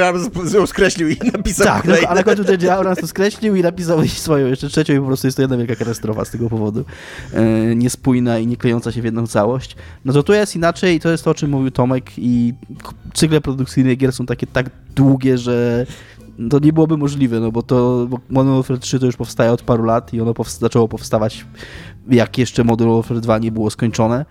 ją skreślił i napisał Tak, no, kolejne. a na końcu J.J. Abrams to skreślił i napisał swoją jeszcze trzecią i po prostu jest to jedna wielka katastrofa z tego powodu. E, niespójna i nie klejąca się w jedną całość. No to tu jest inaczej i to jest to, o czym mówił Tomek i cykle produkcyjne gier są takie tak długie, że to nie byłoby możliwe, no bo to bo Modern Warfare 3 to już powstaje od paru lat i ono powst- zaczęło powstawać jak jeszcze Modern Warfare 2 nie było skończone.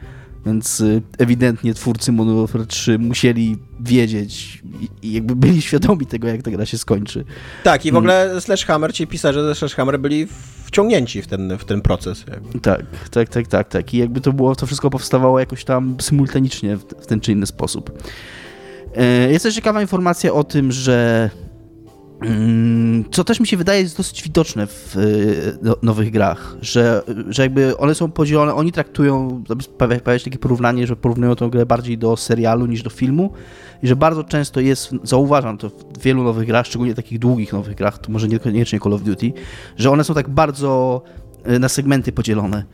Więc y, ewidentnie twórcy Modern Warfare 3 musieli wiedzieć i, jakby byli świadomi tego, jak ta gra się skończy. Tak, i w ogóle Slashhammer, ci pisarze ze Slashhammer byli wciągnięci w ten, w ten proces. jakby. Tak, tak, tak, tak, tak. I jakby to było, to wszystko powstawało jakoś tam symultanicznie w, w ten czy inny sposób. E, jest też ciekawa informacja o tym, że mm, co też mi się wydaje jest dosyć widoczne w e, no, nowych grach, że, że jakby one są podzielone, oni traktują, pojawia pojawia się takie porównanie, że porównują tę grę bardziej do serialu niż do filmu i że bardzo często jest, zauważam to w wielu nowych grach, szczególnie takich długich nowych grach, to może niekoniecznie Call of Duty, że one są tak bardzo e, na segmenty podzielone.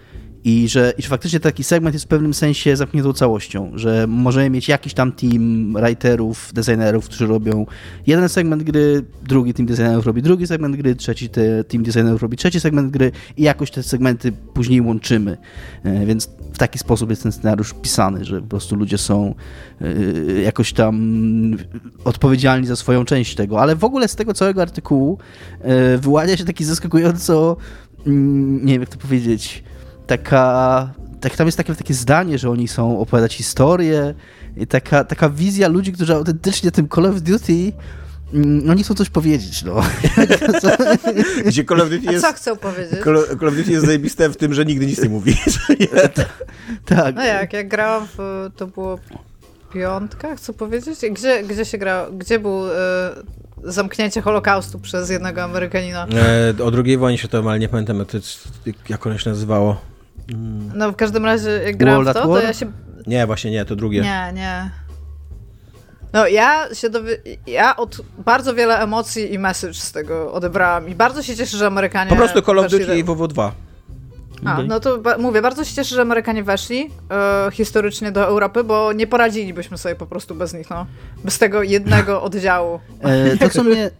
I że, I że faktycznie taki segment jest w pewnym sensie zamkniętą całością, że możemy mieć jakiś tam team writerów, designerów, którzy robią jeden segment gry, drugi team designerów robi drugi segment gry, trzeci te team designerów robi trzeci segment gry i jakoś te segmenty później łączymy. E, więc w taki sposób jest ten scenariusz pisany, że po prostu ludzie są e, jakoś tam odpowiedzialni za swoją część tego. Ale w ogóle z tego całego artykułu e, wyłania się taki zaskakująco, mm, nie wiem jak to powiedzieć, taka, tak, tam jest takie, takie zdanie, że oni są opowiadać historię i taka, taka wizja ludzi, którzy autentycznie tym Call of Duty mm, oni chcą coś powiedzieć, no. <laughs> Gdzie Call of Duty jest... A co chcą powiedzieć? Call, of Duty jest zajebiste w tym, że nigdy nic nie mówi. <laughs> tak. No jak, jak grałam w... to było piątka, chcę powiedzieć? Gdzie, gdzie się grało? Gdzie był... Y zamknięcie Holokaustu przez jednego Amerykanina. E, o drugiej wojnie się ale nie pamiętam, jak, to, jak ono się nazywało. Mm. No w każdym razie jak grałem w to, to ja się... Nie, właśnie nie, to drugie. Nie, nie. No ja się dowi... ja od bardzo wiele emocji i message z tego odebrałam i bardzo się cieszę, że Amerykanie... Po prostu Call of Duty i WW 2. A, no to mówię, bardzo się cieszę, że Amerykanie weszli e, historycznie do Europy, bo nie poradzilibyśmy sobie po prostu bez nich, no. Bez tego jednego <laughs> oddziału. E, to, co mnie,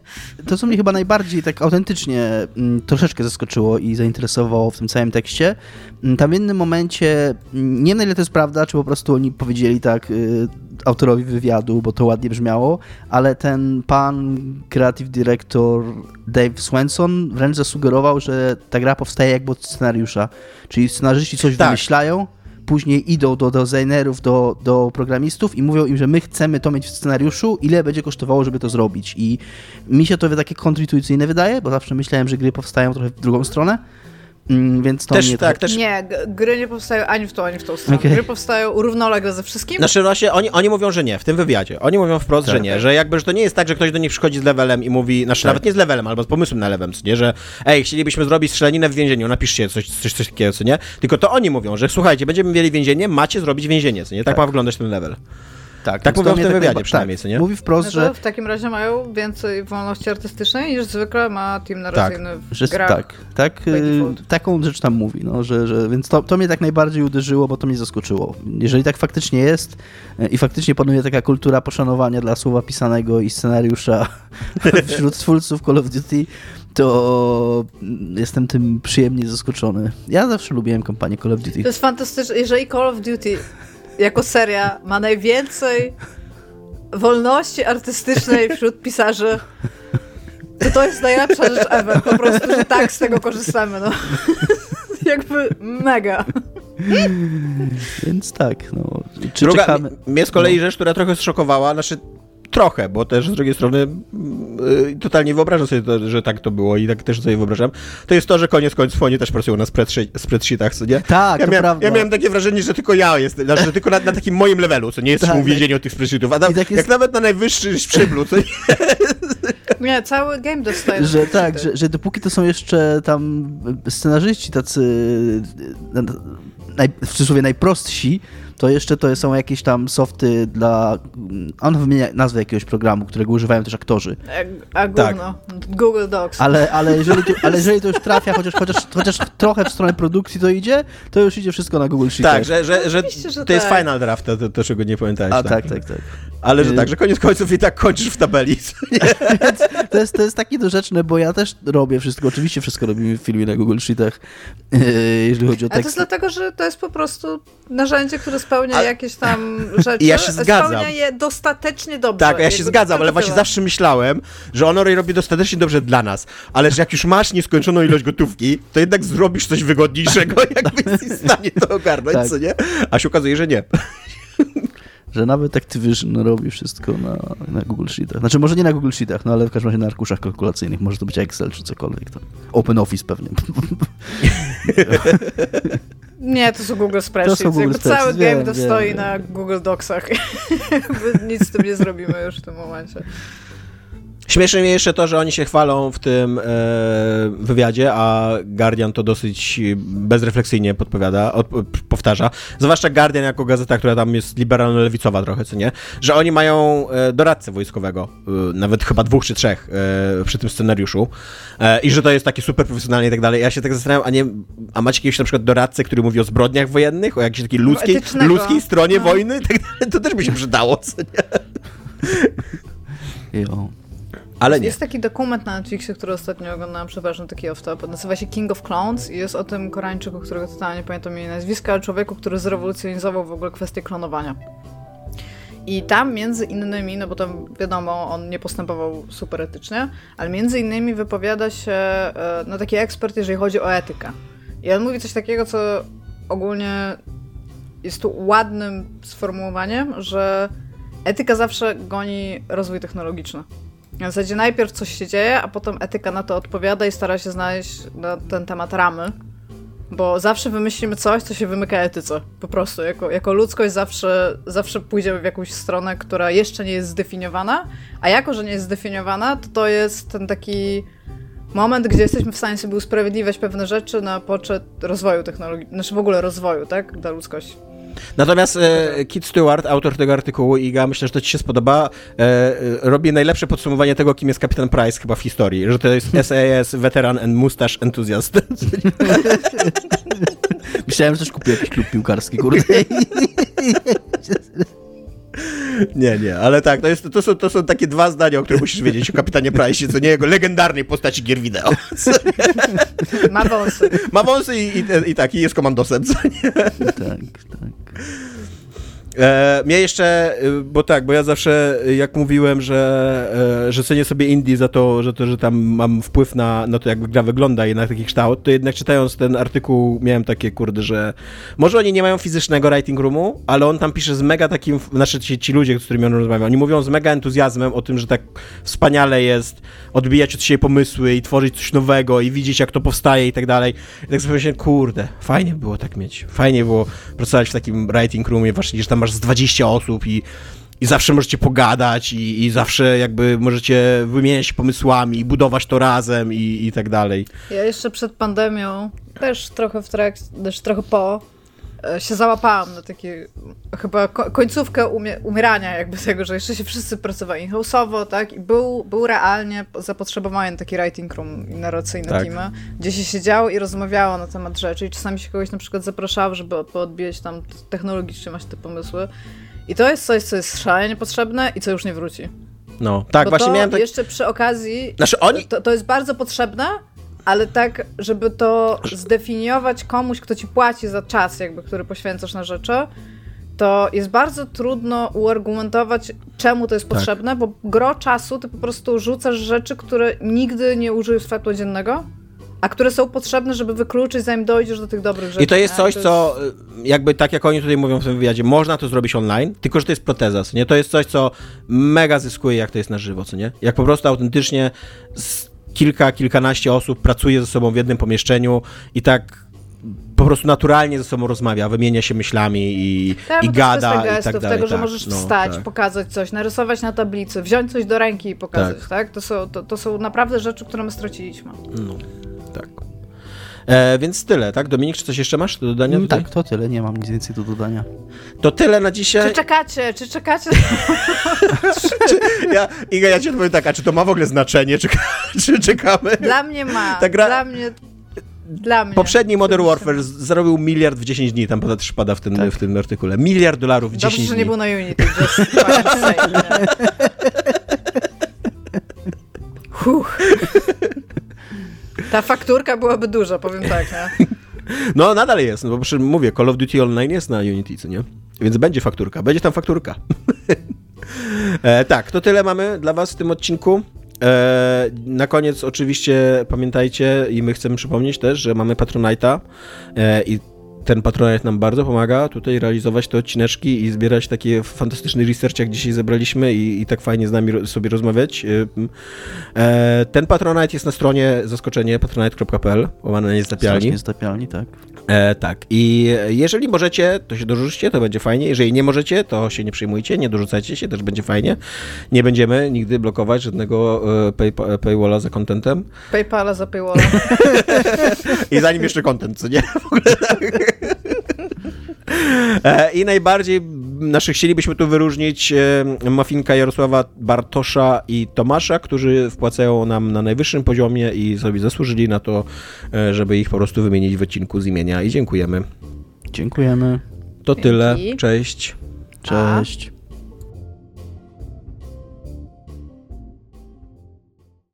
to, co mnie chyba najbardziej tak autentycznie m, mm, troszeczkę zaskoczyło i zainteresowało w tym całym tekście, m, mm, tam w jednym momencie, mm, nie wiem na ile to jest prawda, czy po prostu oni powiedzieli tak y, autorowi wywiadu, bo to ładnie brzmiało, ale ten pan creative director Dave Swenson wręcz zasugerował, że ta gra powstaje jakby od scenariusza. Czyli scenarzyści coś tak. wymyślają, później idą do designerów, do, do programistów i mówią im, że my chcemy to mieć w scenariuszu, ile będzie kosztowało, żeby to zrobić. I mi się to takie kontrintuicyjne wydaje, bo zawsze myślałem, że gry powstają trochę w drugą stronę. Mm, więc to też, mnie tak, też... Nie, gry nie powstają ani w to, ani w tą stronę. Okay. Gry powstają równolegle ze wszystkim. Znaczy właśnie oni, oni mówią, że nie, w tym wywiadzie. Oni mówią wprost, tak, że nie, tak. że jakby, że to nie jest tak, że ktoś do nich przychodzi z levelem i mówi, znaczy tak. nawet nie z levelem, albo z pomysłem na levelem, co nie, że ej, chcielibyśmy zrobić strzelaninę w więzieniu, napiszcie coś, coś, coś takiego, co nie? Tylko to oni mówią, że słuchajcie, będziemy mieli więzienie, macie zrobić więzienie, co nie? Tak, tak. ma wyglądać ten level. Tak, tak mówią w tym wywiadzie tak, przynajmniej, co nie? Mówi wprost, no że... W takim razie mają więcej wolności artystycznej niż zwykle ma team tak, narracyjny tak, w że, grach. Tak, tak y, taką rzecz tam mówi, no, że, że, więc to, to mnie tak najbardziej uderzyło, bo to mnie zaskoczyło. Jeżeli tak faktycznie jest y, i faktycznie panuje taka kultura poszanowania dla słowa pisanego i scenariusza <laughs> wśród twórców Call of Duty, to jestem tym przyjemnie zaskoczony. Ja zawsze lubiłem kampanię Call of Duty. To jest fantastyczne. Jeżeli Call of Duty jako seria ma najwięcej wolności artystycznej wśród pisarzy, to to jest najlepsza rzecz ever. Po prostu, że tak z tego korzystamy. No. <laughs> Jakby mega. Więc tak, no. Czy Druga, czekamy? Mnie z kolei no. rzecz, która trochę zszokowała, znaczy trochę, bo też z drugiej strony yy, totalnie wyobrażam sobie, to, że tak to było i tak też sobie wyobrażam, to jest to, że koniec końców oni też pracują na spreadsheetach, co nie? Tak, ja to miałem, prawda. Ja miałem takie wrażenie, że tylko ja jestem, znaczy, że tylko na, na takim moim levelu, co nie jest tak, uwięzieniu tych spreadsheetów, a tam, tak jest... jak nawet na najwyższym szczeblu, co nie? <laughs> Nie, cały game dostaje. Że tak, że, że dopóki to są jeszcze tam scenarzyści tacy naj, w cudzysłowie najprostsi, to jeszcze to są jakieś tam softy dla... On wymienia nazwę jakiegoś programu, którego używają też aktorzy. A, a tak. Google Docs. Ale, ale, <laughs> jeżeli to, ale jeżeli to już trafia chociaż, chociaż, chociaż trochę w stronę produkcji to idzie, to już idzie wszystko na Google Sheet. Tak, że, że, że, że to tak. jest final draft, to, to, to czego nie pamiętałeś. A tak, tak, tak. tak. Ale że tak, że koniec końców i tak kończysz w tabeli. <laughs> to, jest, to jest takie dorzeczne, bo ja też robię wszystko, oczywiście wszystko robimy w filmie na Google Sheetach, <laughs> jeżeli chodzi o teksty. Ale to jest dlatego, że to jest po prostu narzędzie, które spełnia A... jakieś tam rzeczy. <laughs> Ja się zgadzam. Spełnia je dostatecznie dobrze. Tak, ja się zgadzam, ale właśnie zawsze myślałem, że ono robi dostatecznie dobrze dla nas, ale że jak już masz nieskończoną ilość gotówki, to jednak zrobisz coś wygodniejszego, jakbyś w stanie to ogarnąć, tak. co nie? A się okazuje, że nie że nawet Activision robi wszystko na, na Google Sheetach. Znaczy może nie na Google Sheetach, no ale w każdym razie na arkuszach kalkulacyjnych. Może to być Excel czy cokolwiek. To. Open Office pewnie. <laughs> Nie, to są Google Spreadsheets. To są Google cały game to wiem, stoi wiem. na Google Docsach. <laughs> Nic z tym nie zrobimy już w tym momencie. Śmieszne mnie jeszcze to, że oni się chwalą w tym e, wywiadzie, a Guardian to dosyć bezrefleksyjnie podpowiada, od, powtarza. Zwłaszcza Guardian jako gazeta, która tam jest liberalno-lewicowa trochę, co nie? Że oni mają e, doradcę wojskowego, e, nawet chyba dwóch czy trzech e, przy tym scenariuszu e, i że to jest takie super profesjonalne i tak dalej. Ja się tak zastanawiam, a nie, a macie jakiegoś na przykład doradcę, który mówi o zbrodniach wojennych, o jakiejś takiej ludzkiej, ludzkiej stronie No. wojny i tak dalej? To też by się przydało, co nie? Jo. Ale nie. Jest taki dokument na Netflixie, który ostatnio oglądałam, przepraszam, taki off-top. Nazywa się King of Clones i jest o tym Koreańczyku, którego totalnie nie pamiętam jej nazwiska, ale człowieku, który zrewolucjonizował w ogóle kwestię klonowania. I tam między innymi, no bo tam wiadomo, on nie postępował super etycznie, ale między innymi wypowiada się e, no, taki ekspert, jeżeli chodzi o etykę. I on mówi coś takiego, co ogólnie jest tu ładnym sformułowaniem, że etyka zawsze goni rozwój technologiczny. W zasadzie najpierw coś się dzieje, a potem etyka na to odpowiada i stara się znaleźć na ten temat ramy. Bo zawsze wymyślimy coś, co się wymyka etyce. Po prostu. Jako, jako ludzkość zawsze, zawsze pójdziemy w jakąś stronę, która jeszcze nie jest zdefiniowana, a jako, że nie jest zdefiniowana, to to jest ten taki moment, gdzie jesteśmy w stanie sobie usprawiedliwiać pewne rzeczy na poczet rozwoju technologii, znaczy w ogóle rozwoju, tak, dla ludzkości. Natomiast e, Kit Stewart, autor tego artykułu, Iga, myślę, że to ci się spodoba, e, e, robi najlepsze podsumowanie tego, kim jest Kapitan Price chyba w historii, że to jest <laughs> SAS, veteran and mustache enthusiast. <laughs> Myślałem, że też kupił jakiś klub piłkarski, kurde. <laughs> nie, nie, ale tak, to, jest, to, są, to są takie dwa zdania, o których musisz wiedzieć o Kapitanie Price, co nie jego legendarnej postaci gier wideo. Ma wąsy. Ma wąsy i, i, i tak, i jest komandosem, co nie? tak, tak. E, mnie jeszcze, y, bo tak, bo ja zawsze, y, jak mówiłem, że, e, że cenię sobie indie za to, że, to, że tam mam wpływ na, na to, jak gra wygląda i na taki kształt, to jednak czytając ten artykuł miałem takie, kurde, że może oni nie mają fizycznego writing roomu, ale on tam pisze z mega takim, znaczy ci, ci ludzie, z którymi on rozmawia, oni mówią z mega entuzjazmem o tym, że tak wspaniale jest odbijać od siebie pomysły i tworzyć coś nowego i widzieć, jak to powstaje i tak dalej. I tak sobie myślałem, kurde, fajnie było tak mieć. Fajnie było pracować w takim writing roomie, właśnie, że tam masz z 20 osób i, i zawsze możecie pogadać i, i zawsze jakby możecie wymieniać pomysłami i budować to razem i, i tak dalej. Ja jeszcze przed pandemią, też trochę w trakcie, też trochę po, się załapałam na takie chyba ko- końcówkę umie- umierania jakby tego, że jeszcze się wszyscy pracowali in-house'owo, tak? I był, był realnie zapotrzebowanie na taki writing room i narracyjne Tak. teamy, gdzie się siedziało i rozmawiało na temat rzeczy i czasami się kogoś na przykład zapraszało, żeby poodbijać tam technologicznie masz te pomysły. I to jest coś, co jest szalenie potrzebne i co już nie wróci. No, tak, Bo właśnie miałem tak... jeszcze przy okazji Znaczy oni... to, to jest bardzo potrzebne, ale tak, żeby to zdefiniować komuś, kto ci płaci za czas, jakby, który poświęcasz na rzeczy, to jest bardzo trudno uargumentować, czemu to jest Tak. potrzebne, bo gro czasu ty po prostu rzucasz rzeczy, które nigdy nie użyją światła dziennego, a które są potrzebne, żeby wykluczyć, zanim dojdziesz do tych dobrych rzeczy. I to jest coś, co y, jakby tak jak oni tutaj mówią w tym wywiadzie, można to zrobić online, tylko że to jest proteza, nie? To jest coś, co mega zyskuje, jak to jest na żywo, co nie? Jak po prostu autentycznie z kilka, kilkanaście osób pracuje ze sobą w jednym pomieszczeniu i tak po prostu naturalnie ze sobą rozmawia, wymienia się myślami i, Tak, i gada kwestia i gestów, tak dalej. tego, że tak, możesz no, wstać, tak. pokazać coś, narysować na tablicy, wziąć coś do ręki i pokazać, Tak. tak? To, są, to, to są naprawdę rzeczy, które my straciliśmy. No, tak. E, więc tyle, tak? Dominik, czy coś jeszcze masz do dodania? tutaj? Tak, to tyle, nie mam nic więcej do dodania. To tyle na dzisiaj. Czy czekacie, czy czekacie? <laughs> Ja, Iga, ja ci odpowiem tak, a czy to ma w ogóle znaczenie, czy, <laughs> czy czekamy? Dla mnie ma. Ta gra- Dla mnie. Dla mnie. Poprzedni Modern Warfare zarobił miliard w 10 dni, tam poda- też pada w tym, Tak. w tym artykule. Miliard dolarów w 10 Dobrze, że dni. nie był na Unity. Just? <laughs> Huh. Ta fakturka byłaby duża, powiem tak, nie? <laughs> No, nadal jest, no bo przy, mówię, Call of Duty Online jest na Unity, co nie? Więc będzie fakturka, będzie tam fakturka. <laughs> e, tak, to tyle mamy dla was w tym odcinku. E, na koniec oczywiście pamiętajcie i my chcemy przypomnieć też, że mamy Patronite'a e, i ten patronat nam bardzo pomaga tutaj realizować te odcineczki i zbierać takie fantastyczny research, jak dzisiaj zebraliśmy i, i tak fajnie z nami sobie rozmawiać. Y, E, ten patronat jest na stronie zaskoczenie patronite.pl, łamane jest zapialni. Strasznie zatapialni, tak. E, tak, i jeżeli możecie, to się dorzućcie, to będzie fajnie. Jeżeli nie możecie, to się nie przejmujcie, nie dorzucajcie się, też będzie fajnie. Nie będziemy nigdy blokować żadnego e, pay, paywalla za contentem. Paypala za paywalla. <laughs> I zanim jeszcze content, co nie? W ogóle tak. E, I najbardziej nasze chcielibyśmy tu wyróżnić e, Mafinka Jarosława Bartosza i Tomasza, którzy wpłacają nam na najwyższym poziomie i sobie zasłużyli na to, e, żeby ich po prostu wymienić w odcinku z imienia. I dziękujemy. Dziękujemy. To Dzięki. tyle. Cześć. A. Cześć.